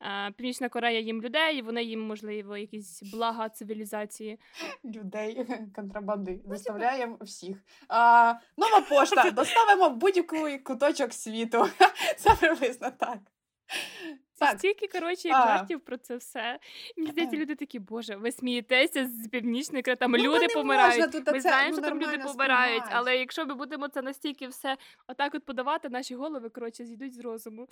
Speaker 1: Е, Північна Корея їм людей, вони їм, можливо, якісь блага цивілізації.
Speaker 2: Людей контрабанди
Speaker 1: Ну,
Speaker 2: доставляємо всіх. А, нова пошта. Доставимо в будь-який куточок світу. Це приблизно так. Так.
Speaker 1: стільки, коротше, жартів про це все. Мені здається, люди такі, боже, ви смієтеся з північної Кореї, там
Speaker 2: Ну,
Speaker 1: люди помирають.
Speaker 2: тут
Speaker 1: Ми
Speaker 2: це,
Speaker 1: знаємо,
Speaker 2: ну,
Speaker 1: що там люди помирають, але якщо ми будемо це настільки все отак от подавати, наші голови, коротше, зійдуть з розуму.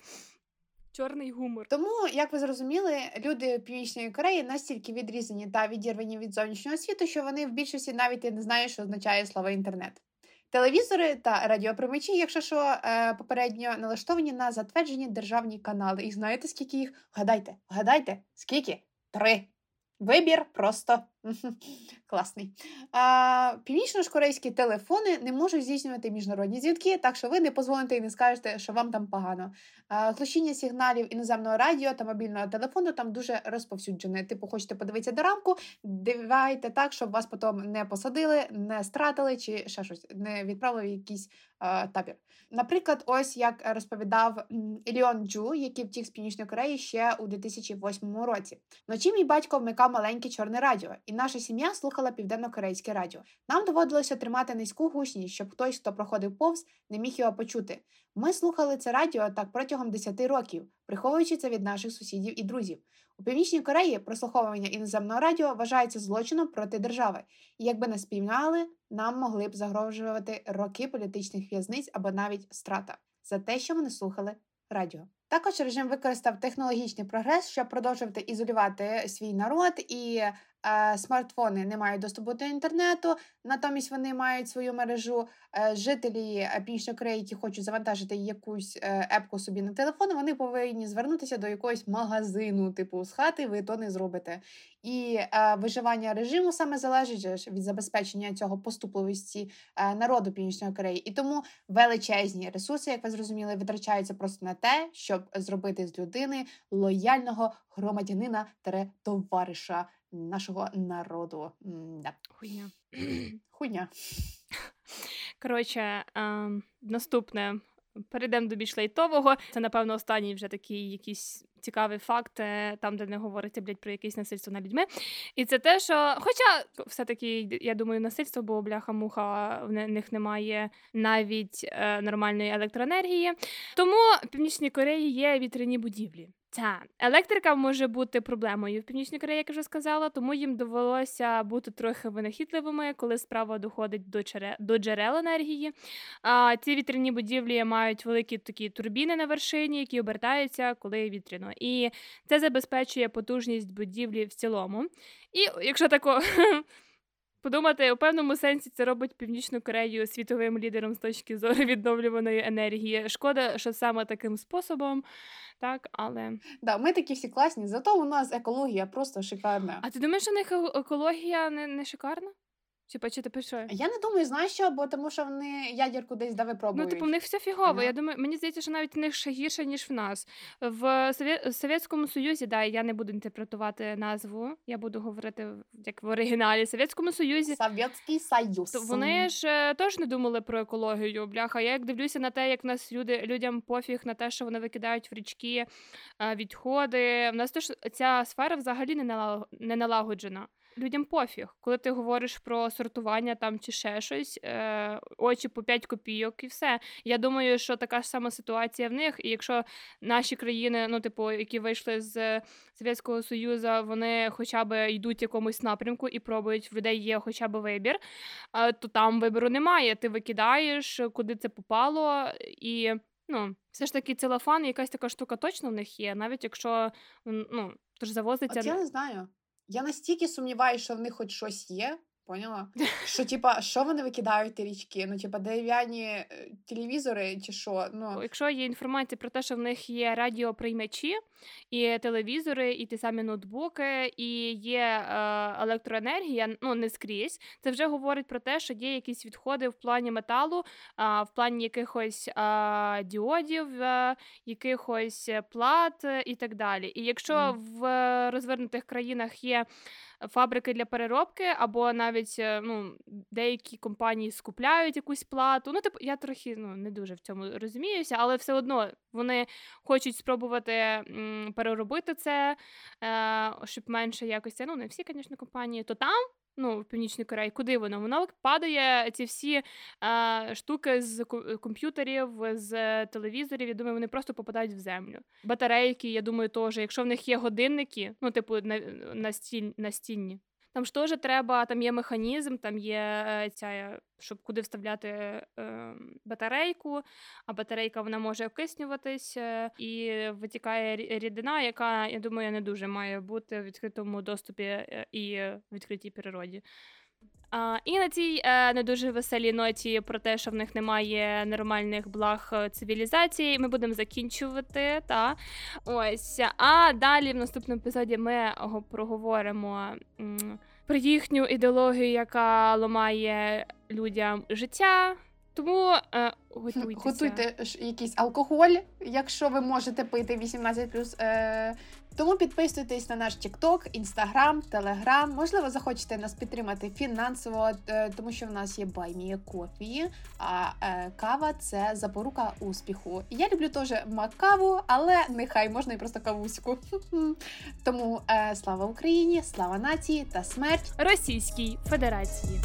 Speaker 1: Чорний гумор.
Speaker 2: Тому, як ви зрозуміли, люди Північної Кореї настільки відрізані та відірвані від зовнішнього світу, що вони в більшості навіть і не знають, що означає слово інтернет. Телевізори та радіоприймачі, якщо що, е, попередньо налаштовані на затверджені державні канали. І знаєте, скільки їх? Вгадайте, вгадайте, скільки? Три. Вибір просто класний. А, північно-корейські телефони не можуть здійснювати міжнародні зв'язки, так що ви не позвоните і не скажете, що вам там погано. А, Глушіння сигналів іноземного радіо та мобільного телефону там дуже розповсюджене. Типу, хочете подивитися до рамку, дивайте так, щоб вас потім не посадили, не стратили чи ще щось, не відправили в якийсь е, табір. Наприклад, ось як розповідав м, Іліон Джу, який втік з Північної Кореї ще у 2008 році. Вночі мій батько вмикав маленьке чорне радіо, і наша сім'я слухала південно-корейське радіо. Нам доводилося тримати низьку гучність, щоб хтось, хто проходив повз, не міг його почути. Ми слухали це радіо так протягом 10 років, приховуючи це від наших сусідів і друзів. У північній Кореї прослуховування іноземного радіо вважається злочином проти держави, і якби не спіймали, нам могли б загрожувати роки політичних в'язниць або навіть страта за те, що вони слухали радіо. Також режим використав технологічний прогрес, щоб продовжувати ізолювати свій народ і смартфони не мають доступу до інтернету, натомість вони мають свою мережу. Е, жителі е, Північної Кореї, які хочуть завантажити якусь епку собі на телефон, вони повинні звернутися до якогось магазину, типу з хати, ви то не зробите. І виживання режиму саме залежить від забезпечення цього поступливості народу Північної Кореї. І тому величезні ресурси, як ви зрозуміли, витрачаються просто на те, щоб зробити з людини лояльного громадянина товариша нашого народу.
Speaker 1: да. Хуйня.
Speaker 2: Хуйня.
Speaker 1: Коротше, е, наступне. Перейдемо до більш лайтового. Це, напевно, останній вже такий якийсь цікавий факт, е, там, де не говориться блядь, про якесь насильство над людьми. І це те, що, хоча все-таки, я думаю, насильство, бо бляха-муха в них немає навіть е, нормальної електроенергії. Тому в Північній Кореї є вітряні будівлі. Та електрика може бути проблемою в Північній Кореї, як я вже сказала, тому їм довелося бути трохи винахідливими, коли справа доходить до чере... до джерел енергії. А ці вітряні будівлі мають великі такі турбіни на вершині, які обертаються, коли вітряно. І це забезпечує потужність будівлі в цілому. І якщо тако. Подумати, у певному сенсі це робить Північну Корею світовим лідером з точки зору відновлюваної енергії. Шкода, що саме таким способом так, але
Speaker 2: да, ми такі всі класні, зато у нас екологія просто шикарна.
Speaker 1: А ти думаєш, що у них екологія не, не шикарна? Типа, чи ти пише?
Speaker 2: Я не думаю, знаєш що, бо тому що вони ядерку десь да випробують.
Speaker 1: Ну, типу, в них все фігово. Ага. Я думаю, мені здається, що навіть в них ще гірше, ніж в нас. В Совєтському Союзі, да, я не буду інтерпретувати назву, я буду говорити як в оригіналі. В Совєтському Союзі.
Speaker 2: Совєтський Союз.
Speaker 1: То вони ж е, теж не думали про екологію, бляха. Я як дивлюся на те, як в нас люди людям пофіг на те, що вони викидають в річки е, відходи. В нас теж ця сфера взагалі не налагоджена людям пофіг, коли ти говориш про сортування там чи ще щось, е, очі по 5 копійок і все. Я думаю, що така ж сама ситуація в них. І якщо наші країни, ну типу, які вийшли з Совєтського Союзу, вони хоча б йдуть в якомусь напрямку і пробують в людей є хоча б вибір, е, то там вибору немає. Ти викидаєш, куди це попало, і ну. Все ж таки, целофан, якась така штука точно в них є, навіть якщо ну, тож завозиться.
Speaker 2: От я не знаю. Я настільки сумніваюся, що в них хоч щось є. Поняла? Що, типа, що вони викидають ті річки? Ну, типа, дерев'яні е, телевізори чи що? Ну
Speaker 1: якщо є інформація про те, що в них є радіоприймачі, і телевізори, і ті самі ноутбуки, і є е, електроенергія, ну не скрізь, це вже говорить про те, що є якісь відходи в плані металу, е, в плані якихось е, діодів, якихось плат і так далі. І якщо mm. в розвернутих країнах є фабрики для переробки, або навіть е, ну, деякі компанії скупляють якусь плату. Ну, типу, я трохи ну, не дуже в цьому розуміюся, але все одно вони хочуть спробувати м, переробити це, е, щоб менше якості. Ну, не всі, звісно, компанії, то там ну, в Північній Кореї, куди воно? Воно падає ці всі е, штуки з комп'ютерів, з телевізорів. Я думаю, вони просто попадають в землю. Батарейки, я думаю, теж, якщо в них є годинники, ну, типу, на, на, стіль, на стінні. Там ж теж треба, там є механізм, там є е, ця, щоб куди вставляти е, батарейку, а батарейка вона може окиснюватись е, і витікає рідина, яка, я думаю, не дуже має бути в відкритому доступі е, і відкритій природі. А, І на цій е, не дуже веселій ноті про те, що в них немає нормальних благ е, цивілізації, ми будемо закінчувати. Та ось. А далі в наступному епізоді ми проговоримо м, про їхню ідеологію, яка ламає людям життя. Тому е, готуйтеся.
Speaker 2: готуйте якийсь алкоголь, якщо ви можете пити 18+, е, Тому підписуйтесь на наш TikTok, Instagram, Telegram. Можливо, захочете нас підтримати фінансово, е, тому що в нас є баймія кофії, а е, кава це запорука успіху. Я люблю теж макаву, але нехай можна і просто кавуську. Тому е, слава Україні, слава нації та смерть
Speaker 1: Російській Федерації.